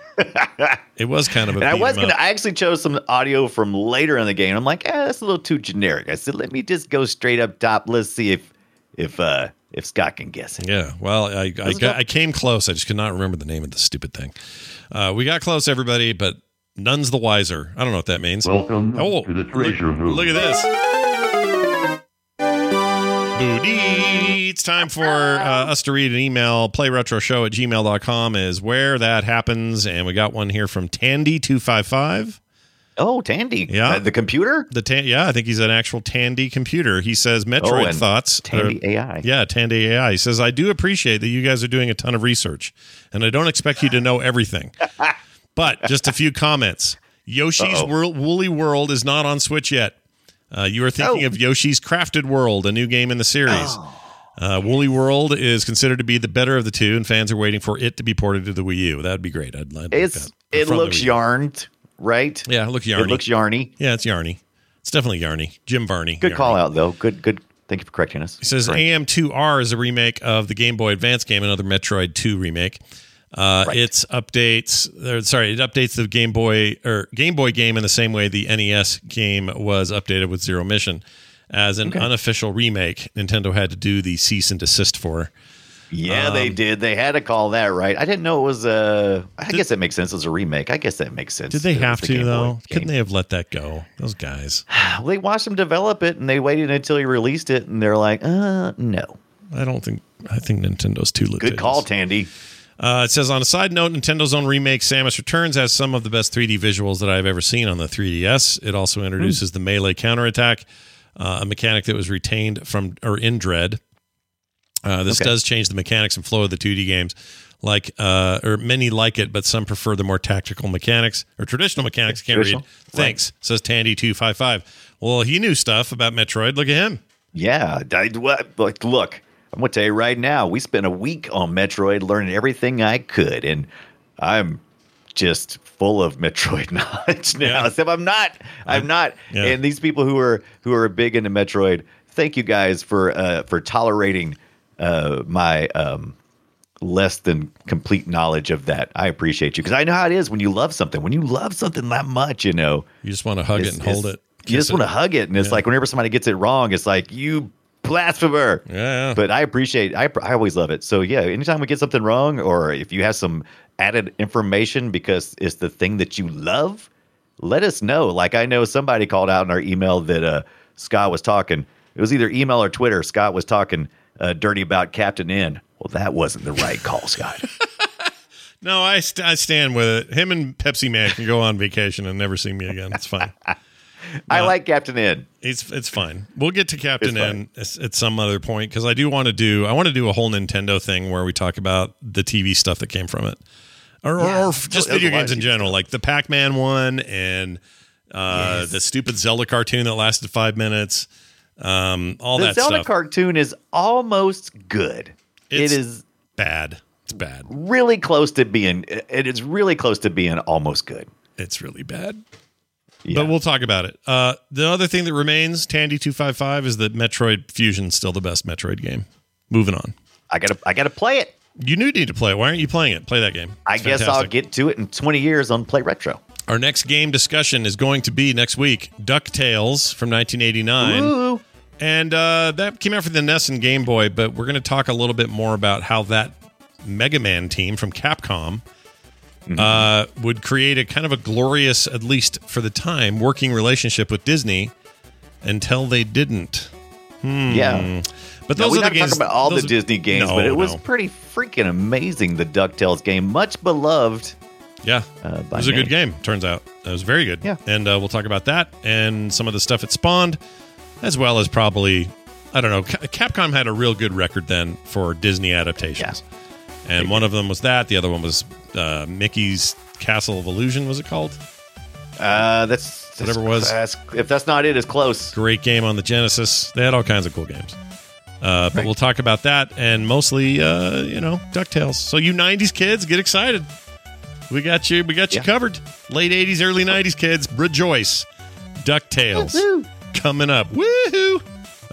B: It was kind of a.
C: And I
B: beat
C: was
B: 'em
C: gonna.
B: up.
C: I actually chose some audio from later in the game. I'm like, eh, that's a little too generic. I said, let me just go straight up top. Let's see if if uh if Scott can guess it.
B: Yeah, well, I I, got, I came close. I just could not remember the name of the stupid thing. Uh, we got close, everybody, but none's the wiser. I don't know what that means.
A: Welcome
B: Oh,
A: to the treasure
B: look,
A: room.
B: Look at this. Booty. It's time for uh, us to read an email. Playretroshow at gmail.com is where that happens. And we got one here from Tandy255.
C: Oh, Tandy.
B: Yeah.
C: Uh, the computer.
B: The tan- yeah, I think he's an actual Tandy computer. He says Metroid
C: Oh, and
B: thoughts.
C: Tandy
B: uh,
C: AI.
B: Yeah, Tandy AI. He says I do appreciate that you guys are doing a ton of research, and I don't expect you to know everything. [laughs] but just a few comments. Yoshi's World, Woolly World is not on Switch yet. Uh, you are thinking
C: Oh.
B: of Yoshi's Crafted World, a new game in the series. Uh, Woolly World is considered to be the better of the two, and fans are waiting for it to be ported to the Wii U. That'd be great. I'd, I'd like
C: It's
B: that.
C: it looks yarned, right?
B: Yeah, it looks yarny.
C: It looks yarny.
B: yeah, it's yarny. It's definitely yarny. Jim Varney.
C: Good
B: yarny.
C: call out though. Good, good. Thank you for correcting us.
B: He says
C: Right.
B: AM2R is a remake of the Game Boy Advance game, another Metroid 2 remake. Uh,
C: Right.
B: It's updates. Or, sorry, it updates the Game Boy or Game Boy game in the same way the NES game was updated with Zero Mission. As an unofficial remake, Nintendo had to do the cease and desist for.
C: Yeah, they did. They had to call that right. I didn't know it was a. I guess that makes sense. It was a remake. I guess that makes sense.
B: Did they have
C: the
B: to though? Couldn't they have let that go? Those guys.
C: Well, [sighs] they watched them develop it, and they waited until he released it, and they're like, "Uh, no."
B: I don't think. I think Nintendo's too litigious.
C: Good call, Tandy.
B: Uh, it says on a side note, Nintendo's own remake Samus Returns has some of the best 3D visuals that I've ever seen on the 3DS. It also introduces the melee counterattack, uh, a mechanic that was retained from or in Dread. Uh, this
C: Okay.
B: does change the mechanics and flow of the 2D games, like uh, or many like it, but some prefer the more tactical mechanics or traditional mechanics. Can't read.
C: Traditional?
B: Thanks, says Tandy two five five. Well, he knew stuff about Metroid. Look at him.
C: Yeah, I, like, look, I'm gonna tell you right now. We spent a week on Metroid, learning everything I could, and I'm just full of [laughs] Metroid knowledge now.
B: Yeah.
C: Except I'm not. I'm not.
B: Yeah.
C: And these people who are who are big into Metroid, thank you guys for uh, for tolerating uh, my um, less than complete knowledge of that. I appreciate you because I know how it is when you love something. When you love something that much, you know,
B: You just want to hug it and hold it.
C: You just want to hug it, and it's
B: Yeah.
C: like whenever somebody gets it wrong, it's like you blasphemer.
B: Yeah, yeah.
C: But I appreciate. I I always love it. So yeah, anytime we get something wrong, or if you have some added information because it's the thing that you love, let us know. Like I know somebody called out in our email that uh, Scott was talking. It was either email or Twitter. Scott was talking uh, dirty about Captain N. Well, that wasn't the right call, Scott. [laughs]
B: No, I, st- I stand with it. Him and Pepsi Man can go on vacation and never see me again. It's fine. [laughs] [laughs]
C: I like Captain N.
B: It's it's fine. We'll get to Captain. N at, some other point because I do want to do I want to do a whole Nintendo thing where we talk about the TV stuff that came from it, or,
C: Yeah,
B: or, just video games in general, like the Pac Man one and uh, the stupid Zelda cartoon that lasted five minutes. Um, all
C: The
B: that
C: Zelda
B: stuff.
C: cartoon is almost good.
B: It's
C: it is
B: bad. It's bad.
C: really close to being. It is really close to being almost good.
B: It's really bad.
C: Yeah.
B: But we'll talk about it. Uh, the other thing that remains, Tandy two five five, is that Metroid Fusion's still the best Metroid game. Moving on.
C: I gotta. I gotta play it.
B: You do need to play it. Why aren't you playing it? Play that game.
C: I
B: It's
C: guess I'll get to it in 20 years on Play Retro.
B: Our next game discussion is going to be next week DuckTales from 1989.
C: Ooh.
B: And uh, that came out for the NES and Game Boy, but we're going to talk a little bit more about how that Mega Man team from Capcom uh, would create a kind of a glorious, at least for the time, working relationship with Disney until they didn't. Hmm.
C: Yeah.
B: But those No,
C: we're
B: are the
C: not
B: games.
C: talking about all the Disney games,
B: No,
C: but it was pretty freaking amazing. The Ducktales game, much beloved.
B: Yeah,
C: Uh,
B: it was a good game. Turns out it was very good.
C: Yeah.
B: and uh, we'll talk about that and some of the stuff it spawned, as well as probably I don't know. Capcom had a real good record then for Disney adaptations, and one of them was that. The other one was uh, Mickey's Castle of Illusion. Was it called?
C: Uh, that's
B: Whatever it was.
C: that's- if that's not it, it's close.
B: Great game on the Genesis. They had all kinds of cool games. Uh, but we'll talk about that and mostly, uh, you know, Ducktales. So you '90s kids, get excited. We got you. We got you
C: Yeah.
B: covered. Late '80s, early '90s kids, rejoice. Ducktales coming up. Woohoo!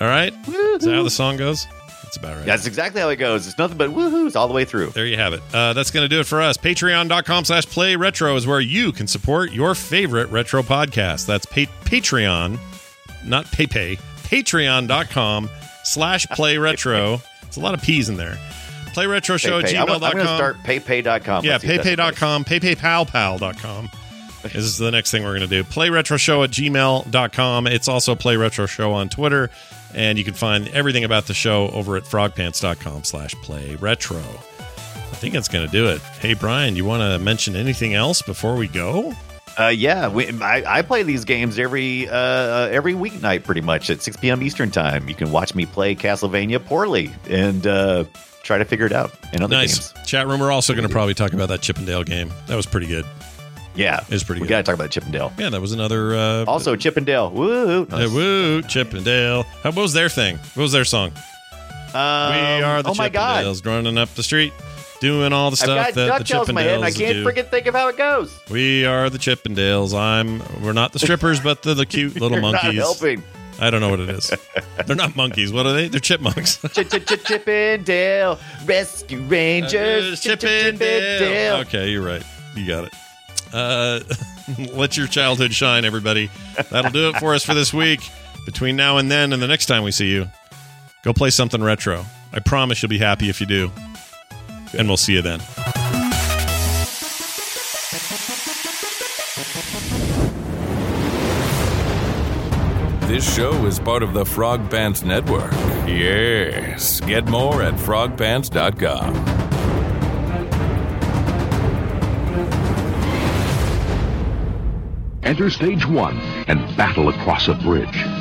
B: All right. Is that how the song goes? That's about right.
C: That's exactly how it goes. It's nothing but woohoo's all the way through.
B: There you have it. Uh, that's going to do it for us. Patreon.com slash play retro is where you can support your favorite retro podcast. That's pa- Patreon, not PayPay. Patreon.com slash play [laughs] retro. It's a lot of P's in there. Play retro show at
C: PayPay. I'm, going to
B: gmail.com.
C: start paypay.com.
B: Yeah,
C: Let's see if that's the place.
B: paypay.com, paypaypalpal.com [laughs] is the next thing we're going to do. Play retro show at gmail.com. It's also play retro show on Twitter. And you can find everything about the show over at frogpants.com slash play retro. I think that's going to do it. Hey, Brian, you want to mention anything else before we go?
C: Uh, yeah, we, I, I play these games every uh, every weeknight pretty much at 6 p.m. Eastern time. You can watch me play Castlevania poorly and uh, try to figure it out in other
B: Nice.
C: games.
B: Chat room, we're also going to probably talk about that Chippendale game. That was pretty good.
C: Yeah,
B: It's pretty
C: we got to talk about Chippendale.
B: Yeah, that was another. Uh,
C: Also, Chippendale. Woo!
B: uh, woo, Chippendale. How, what was their thing? What was their song?
C: Um,
B: we are the
C: oh my god!
B: Chippendales running up the street, doing all the
C: I've
B: stuff
C: got
B: that the
C: DuckTales in my head, and I can't
B: do.
C: freaking think of how it goes.
B: We are the Chippendales. I'm. We're not the strippers, but the, the cute little [laughs]
C: You're
B: monkeys.
C: not helping.
B: I don't know what it is. They're not monkeys. What are they? They're chipmunks.
C: Ch- ch- ch- Chippendale Rescue Rangers. Ch- Chippendale.
B: Okay, you're right. You got it. Uh, [laughs] let your childhood shine, everybody. That'll do it for us for this week. Between now and then, and the next time we see you, go play something retro. I promise you'll be happy if you do. And we'll see you then.
K: This show is part of the Frog Pants Network. Yes. Get more at frogpants.com.
A: Enter stage one and battle across a bridge.